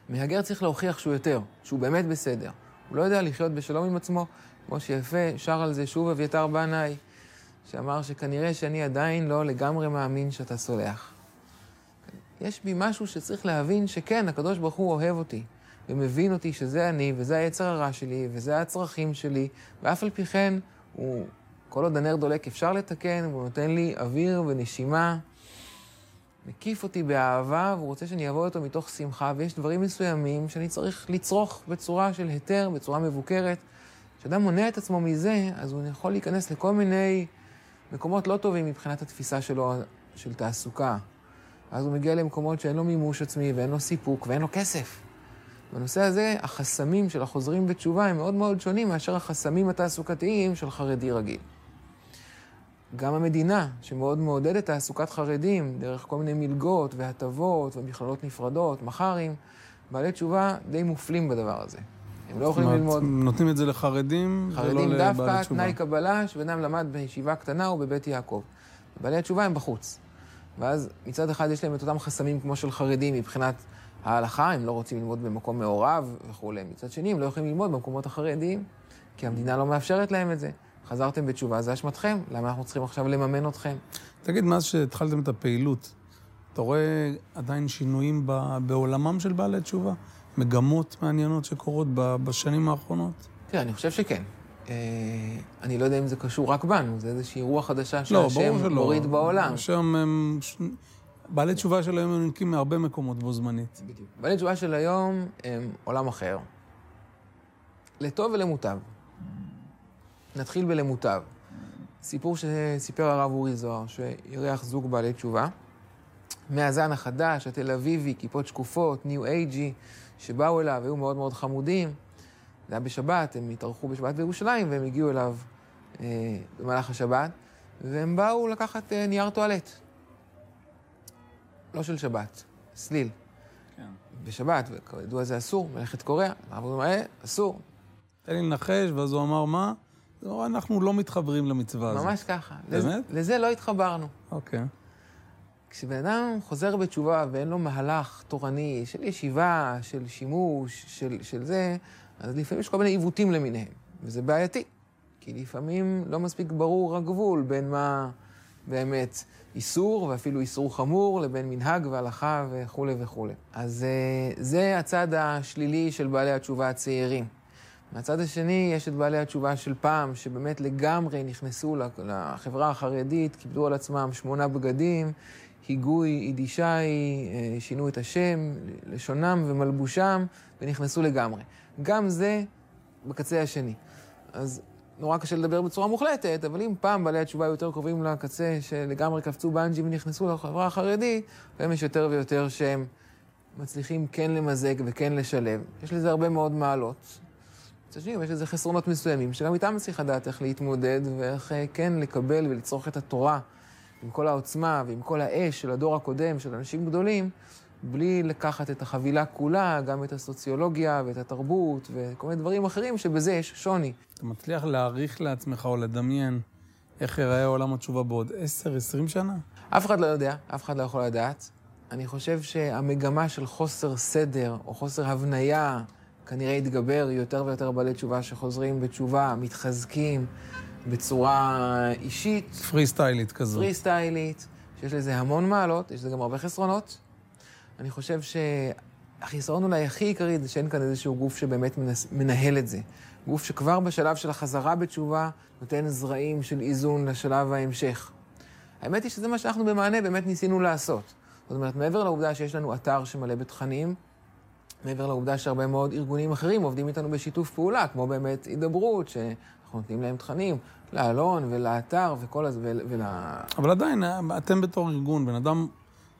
מהגר צריך להוכיח שהוא יותר, שהוא באמת בסדר. הוא לא יודע לחיות בשלום עם עצמו, כמו שיפה שר על זה שוב אביתר בנאי, שאמר שכנראה שאני עדיין לא לגמרי מאמין שאתה סולח. יש בי משהו שצריך להבין שכן, הקדוש ברוך הוא אוהב אותי, ומבין אותי שזה אני, וזה היצר הרע שלי, וזה הצרכים שלי, ואף על פי כן, הוא, כל עוד הנר דולק אפשר לתקן, והוא נותן לי אוויר ונשימה, מקיף אותי באהבה, והוא רוצה שאני אעבוד אותו מתוך שמחה, ויש דברים מסוימים שאני צריך לצרוך בצורה של היתר, בצורה מבוקרת. כשאדם מונע את עצמו מזה, אז הוא יכול להיכנס לכל מיני מקומות לא טובים מבחינת התפיסה שלו, של תעסוקה, אז הוא מגיע למקומות שאין לו מימוש עצמי ואין לו סיפוק ואין לו כסף. בנושא הזה, החסמים של החוזרים בתשובה הם מאוד מאוד שונים מאשר החסמים התעסוקתיים של חרדי רגיל. גם המדינה, שמאוד מעודדת תעסוקת חרדים, דרך כל מיני מלגות והטבות ומכללות נפרדות, מח"רים, בעלי תשובה די מופלים בדבר הזה. הם לא יכולים ללמוד... נותנים את זה לחרדים ולא לבעלי תשובה. חרדים תשובה. דווקא, תנאי קבלה, שבן אדם למד בישיבה קטנה או בבית יעקב. בעלי התשובה הם בחוץ. ואז מצד אחד יש להם את אותם חסמים כמו של חרדים מבחינת ההלכה, הם לא רוצים ללמוד במקום מעורב וכולי. מצד שני, הם לא יכולים ללמוד במקומות החרדיים, כי המדינה לא מאפשרת להם את זה. חזרתם בתשובה, זה אשמתכם, למה אנחנו צריכים עכשיו לממן אתכם? תגיד, מאז שהתחלתם את הפעילות, אתה רואה עדיין שינויים בעולמם של בעלי תשובה? מגמות מעניינות שקורות בשנים האחרונות? תראה, אני חושב שכן. אה, אני לא יודע אם זה קשור רק בנו, זה איזושהי רוח חדשה לא, שהשם שלא. מוריד בעולם. שם הם... בעלי תשובה של היום הם נקים מהרבה מקומות בו זמנית. בדיוק. בעלי תשובה של היום הם עולם אחר. לטוב ולמוטב. נתחיל בלמוטב. סיפור שסיפר הרב אורי זוהר, שאירח זוג בעלי תשובה. מהזן החדש, התל אביבי, כיפות שקופות, ניו אייג'י, שבאו אליו, היו מאוד מאוד חמודים. זה היה בשבת, הם התארחו בשבת בירושלים, והם הגיעו אליו אה, במהלך השבת, והם באו לקחת אה, נייר טואלט. לא של שבת, סליל. כן. בשבת, וכידוע זה אסור, מלאכת קוריאה, הרב אומר, אה, אסור. תן לי לנחש, ואז הוא אמר, מה? הוא אמר, אנחנו לא מתחברים למצווה הזאת. ממש ככה. באמת? לזה, לזה לא התחברנו. אוקיי. כשבן אדם חוזר בתשובה ואין לו מהלך תורני של ישיבה, של שימוש, של, של זה, אז לפעמים יש כל מיני עיוותים למיניהם, וזה בעייתי. כי לפעמים לא מספיק ברור הגבול בין מה באמת איסור, ואפילו איסור חמור, לבין מנהג והלכה וכולי וכולי. אז אה, זה הצד השלילי של בעלי התשובה הצעירים. מהצד השני, יש את בעלי התשובה של פעם, שבאמת לגמרי נכנסו לחברה החרדית, קיבלו על עצמם שמונה בגדים, היגוי יידישאי, אה, שינו את השם, לשונם ומלבושם, ונכנסו לגמרי. גם זה בקצה השני. אז נורא קשה לדבר בצורה מוחלטת, אבל אם פעם בעלי התשובה היו יותר קרובים לקצה, שלגמרי קפצו בנג'י ונכנסו לחברה החרדית, היום יש יותר ויותר שהם מצליחים כן למזג וכן לשלב. יש לזה הרבה מאוד מעלות. מצד שני, יש לזה חסרונות מסוימים, שגם איתם צריך לדעת איך להתמודד ואיך אה, כן לקבל ולצרוך את התורה עם כל העוצמה ועם כל האש של הדור הקודם, של אנשים גדולים, בלי לקחת את החבילה כולה, גם את הסוציולוגיה ואת התרבות וכל מיני דברים אחרים, שבזה יש שוני. אתה מצליח להעריך לעצמך או לדמיין איך ייראה עולם התשובה בעוד 10-20 שנה? אף אחד לא יודע, אף אחד לא יכול לדעת. אני חושב שהמגמה של חוסר סדר או חוסר הבניה כנראה יתגבר, יותר ויותר בעלי תשובה שחוזרים בתשובה, מתחזקים בצורה אישית, פרי סטיילית כזו. פרי סטיילית, שיש לזה המון מעלות, יש לזה גם הרבה חסרונות. אני חושב שהחיסרון אולי הכי עיקרי זה שאין כאן איזשהו גוף שבאמת מנס, מנהל את זה. גוף שכבר בשלב של החזרה בתשובה נותן זרעים של איזון לשלב ההמשך. האמת היא שזה מה שאנחנו במענה באמת ניסינו לעשות. זאת אומרת, מעבר לעובדה שיש לנו אתר שמלא בתכנים, מעבר לעובדה שהרבה מאוד ארגונים אחרים עובדים איתנו בשיתוף פעולה, כמו באמת הידברות, שאנחנו נותנים להם תכנים, לאלון ולאתר וכל הזה, ול... אבל עדיין, אתם בתור ארגון, בן אדם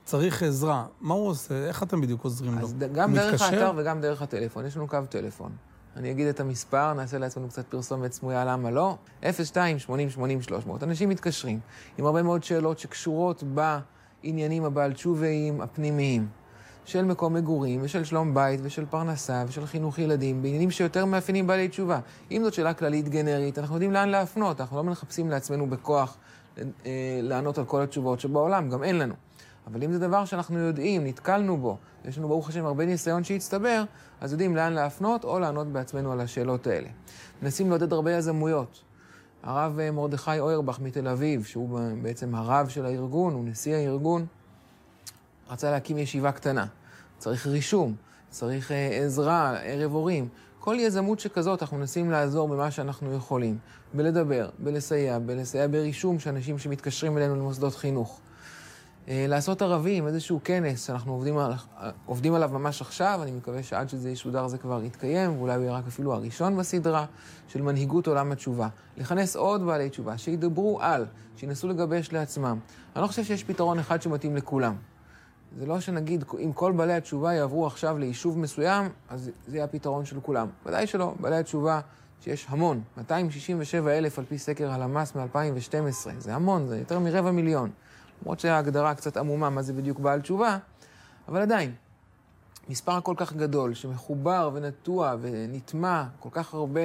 צריך עזרה, מה הוא עושה? איך אתם בדיוק עוזרים לו? אז גם הוא דרך מתקשר? האתר וגם דרך הטלפון, יש לנו קו טלפון. אני אגיד את המספר, נעשה לעצמנו קצת פרסומת סמויה, למה לא? 02 80 80 300. אנשים מתקשרים עם הרבה מאוד שאלות שקשורות בעניינים הבעל תשוביים הפנימיים. של מקום מגורים, ושל שלום בית, ושל פרנסה, ושל חינוך ילדים, בעניינים שיותר מאפיינים בעלי תשובה. אם זאת שאלה כללית גנרית, אנחנו יודעים לאן להפנות, אנחנו לא מחפשים לעצמנו בכוח אה, לענות על כל התשובות שבעולם, גם אין לנו. אבל אם זה דבר שאנחנו יודעים, נתקלנו בו, יש לנו ברוך השם הרבה ניסיון שהצטבר, אז יודעים לאן להפנות או לענות בעצמנו על השאלות האלה. מנסים לעודד הרבה יזמויות. הרב אה, מרדכי אוירבך מתל אביב, שהוא בעצם הרב של הארגון, הוא נשיא הארגון, רצה להקים ישיבה קטנה. צריך רישום, צריך אה, עזרה, ערב הורים. כל יזמות שכזאת, אנחנו מנסים לעזור במה שאנחנו יכולים. בלדבר, בלסייע, בלסייע ברישום של אנשים שמתקשרים אלינו למוסדות חינוך. אה, לעשות ערבים, איזשהו כנס שאנחנו עובדים, על, עובדים עליו ממש עכשיו, אני מקווה שעד שזה ישודר זה כבר יתקיים, ואולי הוא יהיה רק אפילו הראשון בסדרה, של מנהיגות עולם התשובה. לכנס עוד בעלי תשובה, שידברו על, שינסו לגבש לעצמם. אני לא חושב שיש פתרון אחד שמתאים לכולם. זה לא שנגיד, אם כל בעלי התשובה יעברו עכשיו ליישוב מסוים, אז זה יהיה הפתרון של כולם. ודאי שלא. בעלי התשובה, שיש המון, 267 אלף על פי סקר הלמ"ס מ-2012, זה המון, זה יותר מרבע מיליון. למרות שההגדרה קצת עמומה מה זה בדיוק בעל תשובה, אבל עדיין, מספר כל כך גדול, שמחובר ונטוע ונטמע כל כך הרבה,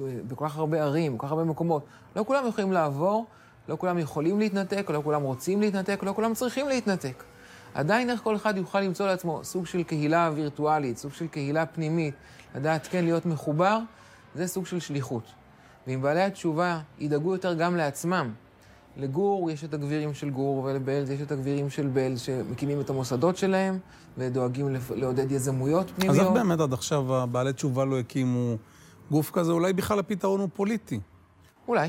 בכל כך הרבה ערים, בכל כך הרבה מקומות, לא כולם יכולים לעבור, לא כולם יכולים להתנתק, לא כולם רוצים להתנתק, לא כולם צריכים להתנתק. עדיין איך כל אחד יוכל למצוא לעצמו סוג של קהילה וירטואלית, סוג של קהילה פנימית, לדעת כן להיות מחובר, זה סוג של שליחות. ואם בעלי התשובה ידאגו יותר גם לעצמם, לגור יש את הגבירים של גור, ולבלז יש את הגבירים של בלז, שמקימים את המוסדות שלהם, ודואגים לעודד יזמויות פנימיות. אז איך באמת עד עכשיו הבעלי תשובה לא הקימו גוף כזה, אולי בכלל הפתרון הוא פוליטי. אולי.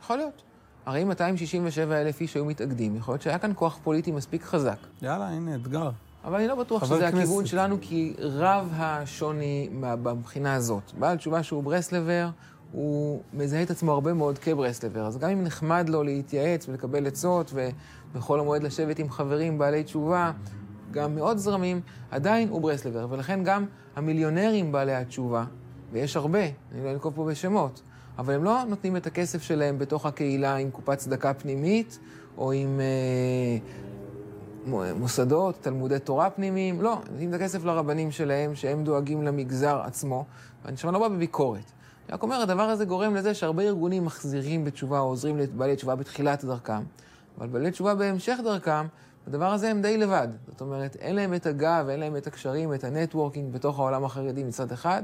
יכול להיות. הרי אם 267 אלף איש היו מתאגדים, יכול להיות שהיה כאן כוח פוליטי מספיק חזק. יאללה, הנה, אתגר. אבל אני לא בטוח שזה כנסת. הכיוון שלנו, כי רב השוני מבחינה הזאת. בעל תשובה שהוא ברסלבר, הוא מזהה את עצמו הרבה מאוד כברסלבר. אז גם אם נחמד לו להתייעץ ולקבל עצות, ובכל המועד לשבת עם חברים בעלי תשובה, גם מאוד זרמים, עדיין הוא ברסלבר. ולכן גם המיליונרים בעלי התשובה, ויש הרבה, אני לא אנקוב פה בשמות, אבל הם לא נותנים את הכסף שלהם בתוך הקהילה עם קופת צדקה פנימית, או עם... אה, מוסדות, תלמודי תורה פנימיים, לא, נותנים את הכסף לרבנים שלהם, שהם דואגים למגזר עצמו. ואני עכשיו לא בא בביקורת. אני רק אומר, הדבר הזה גורם לזה שהרבה ארגונים מחזירים בתשובה או עוזרים לבעלי תשובה בתחילת דרכם, אבל בעלי תשובה בהמשך דרכם, בדבר הזה הם די לבד. זאת אומרת, אין להם את הגב, אין להם את הקשרים, את ה networking בתוך העולם החרדי מצד אחד,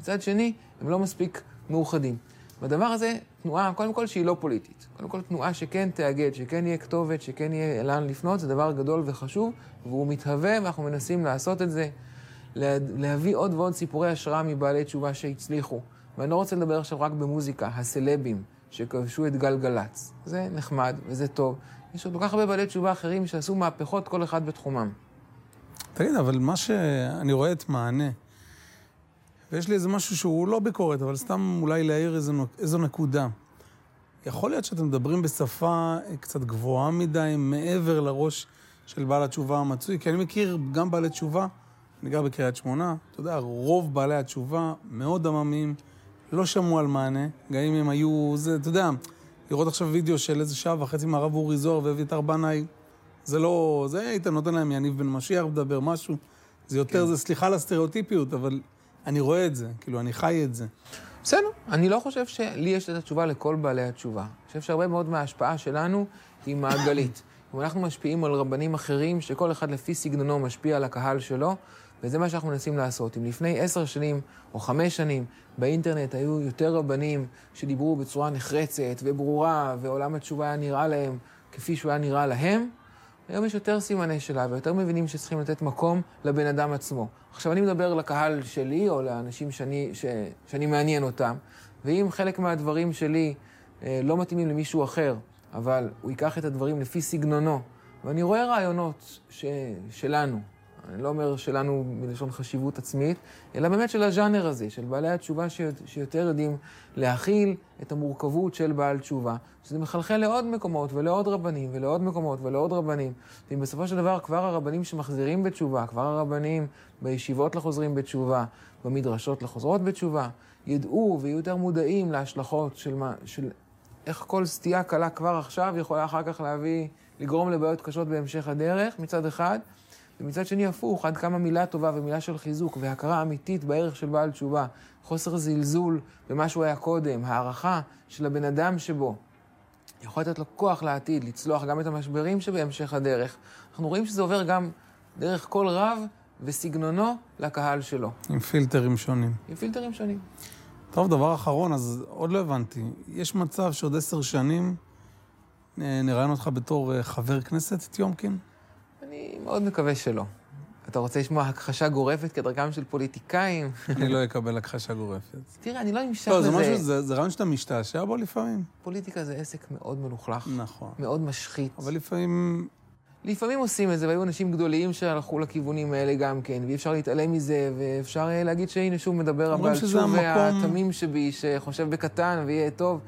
מצד שני, הם לא מספיק מאוחדים. בדבר הזה, תנועה, קודם כל שהיא לא פוליטית. קודם כל תנועה שכן תאגד, שכן יהיה כתובת, שכן יהיה לאן לפנות, זה דבר גדול וחשוב, והוא מתהווה, ואנחנו מנסים לעשות את זה, לה, להביא עוד ועוד סיפורי השראה מבעלי תשובה שהצליחו. ואני לא רוצה לדבר עכשיו רק במוזיקה, הסלבים שכבשו את גלגלצ. זה נחמד וזה טוב. יש עוד כל כך הרבה בעלי תשובה אחרים שעשו מהפכות, כל אחד בתחומם. תגיד, אבל מה שאני רואה את מענה, ויש לי איזה משהו שהוא לא ביקורת, אבל סתם אולי להעיר איזו, איזו נקודה. יכול להיות שאתם מדברים בשפה קצת גבוהה מדי, מעבר לראש של בעל התשובה המצוי, כי אני מכיר גם בעלי תשובה, אני גר בקריית שמונה, אתה יודע, רוב בעלי התשובה מאוד עממיים, לא שמעו על מענה, גם אם הם היו, זה, אתה יודע, לראות עכשיו וידאו של איזה שעה וחצי מהרב אורי זוהר ואביתר בנאי, זה לא, זה היית נותן להם יניב בן משיח לדבר משהו, זה יותר, כן. זה סליחה על הסטריאוטיפיות, אבל אני רואה את זה, כאילו, אני חי את זה. בסדר, אני לא חושב שלי יש את התשובה לכל בעלי התשובה. אני חושב שהרבה מאוד מההשפעה שלנו היא מעגלית. אם אנחנו משפיעים על רבנים אחרים, שכל אחד לפי סגנונו משפיע על הקהל שלו, וזה מה שאנחנו מנסים לעשות. אם לפני עשר שנים או חמש שנים באינטרנט היו יותר רבנים שדיברו בצורה נחרצת וברורה, ועולם התשובה היה נראה להם כפי שהוא היה נראה להם, היום יש יותר סימני שאלה ויותר מבינים שצריכים לתת מקום לבן אדם עצמו. עכשיו, אני מדבר לקהל שלי או לאנשים שאני, ש, שאני מעניין אותם, ואם חלק מהדברים שלי אה, לא מתאימים למישהו אחר, אבל הוא ייקח את הדברים לפי סגנונו, ואני רואה רעיונות ש, שלנו, אני לא אומר שלנו מלשון חשיבות עצמית, אלא באמת של הז'אנר הזה, של בעלי התשובה שיותר יודעים להכיל את המורכבות של בעל תשובה, שזה מחלחל לעוד מקומות ולעוד רבנים ולעוד מקומות ולעוד רבנים. ואם בסופו של דבר כבר הרבנים שמחזירים בתשובה, כבר הרבנים בישיבות לחוזרים בתשובה, במדרשות לחוזרות בתשובה, ידעו ויהיו יותר מודעים להשלכות של, מה, של איך כל סטייה קלה כבר עכשיו יכולה אחר כך להביא, לגרום לבעיות קשות בהמשך הדרך, מצד אחד. ומצד שני הפוך, עד כמה מילה טובה ומילה של חיזוק והכרה אמיתית בערך של בעל תשובה, חוסר זלזול במה שהוא היה קודם, הערכה של הבן אדם שבו, יכול לתת לו כוח לעתיד, לצלוח גם את המשברים שבהמשך הדרך. אנחנו רואים שזה עובר גם דרך כל רב וסגנונו לקהל שלו. עם פילטרים שונים. עם פילטרים שונים. טוב, דבר אחרון, אז עוד לא הבנתי. יש מצב שעוד עשר שנים אה, נראיין אותך בתור אה, חבר כנסת, טיומקין? מאוד מקווה שלא. אתה רוצה לשמוע הכחשה גורפת כדרכם של פוליטיקאים? אני לא אקבל הכחשה גורפת. תראה, אני לא אמשך לא, זה לזה. משהו, זה, זה רעיון שאתה משתעשע בו לפעמים. פוליטיקה זה עסק מאוד מלוכלך, נכון. מאוד משחית. אבל לפעמים... לפעמים עושים את זה, והיו אנשים גדולים שהלכו לכיוונים האלה גם כן, ואי אפשר להתעלם מזה, ואפשר אה, להגיד שהנה שוב מדבר הבעל שזה תשובה המקום- התמים שבי, שחושב בקטן ויהיה טוב.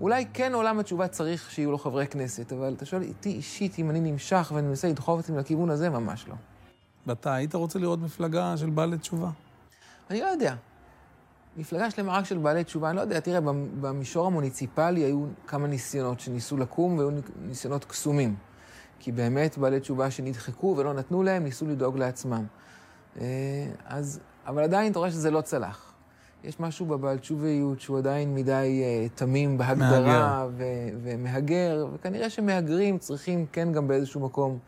אולי כן עולם התשובה צריך שיהיו לו חברי כנסת, אבל אתה שואל אותי אישית אם אני נמשך ואני מנסה לדחוף את עצמי לכיוון הזה, ממש לא. ואתה היית רוצה לראות מפלגה של בעלי תשובה? אני לא יודע. מפלגה שלמה רק של בעלי תשובה, אני לא יודע, תראה, במ- במישור המוניציפלי היו כמה ניסיונות שניסו לקום, והיו ניסיונות קסומים. כי באמת בעלי תשובה שנדחקו ולא נתנו להם, ניסו לדאוג לעצמם. אה, אז, אבל עדיין אתה רואה שזה לא צלח. יש משהו בבעל תשוביות שהוא עדיין מדי אה, תמים בהגדרה ו- ומהגר, וכנראה שמהגרים צריכים כן גם באיזשהו מקום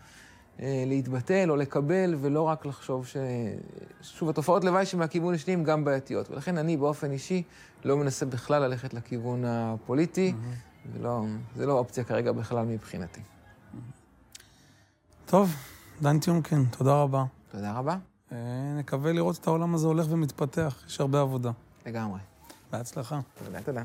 אה, להתבטל או לקבל, ולא רק לחשוב ש... שוב, התופעות לוואי שמהכיוון השני הן גם בעייתיות. ולכן אני באופן אישי לא מנסה בכלל ללכת לכיוון הפוליטי, ולא, זה לא אופציה כרגע בכלל מבחינתי. טוב, דן טיומקין, תודה רבה. תודה רבה. אה, נקווה לראות את העולם הזה הולך ומתפתח, יש הרבה עבודה. לגמרי. בהצלחה. תודה, תודה.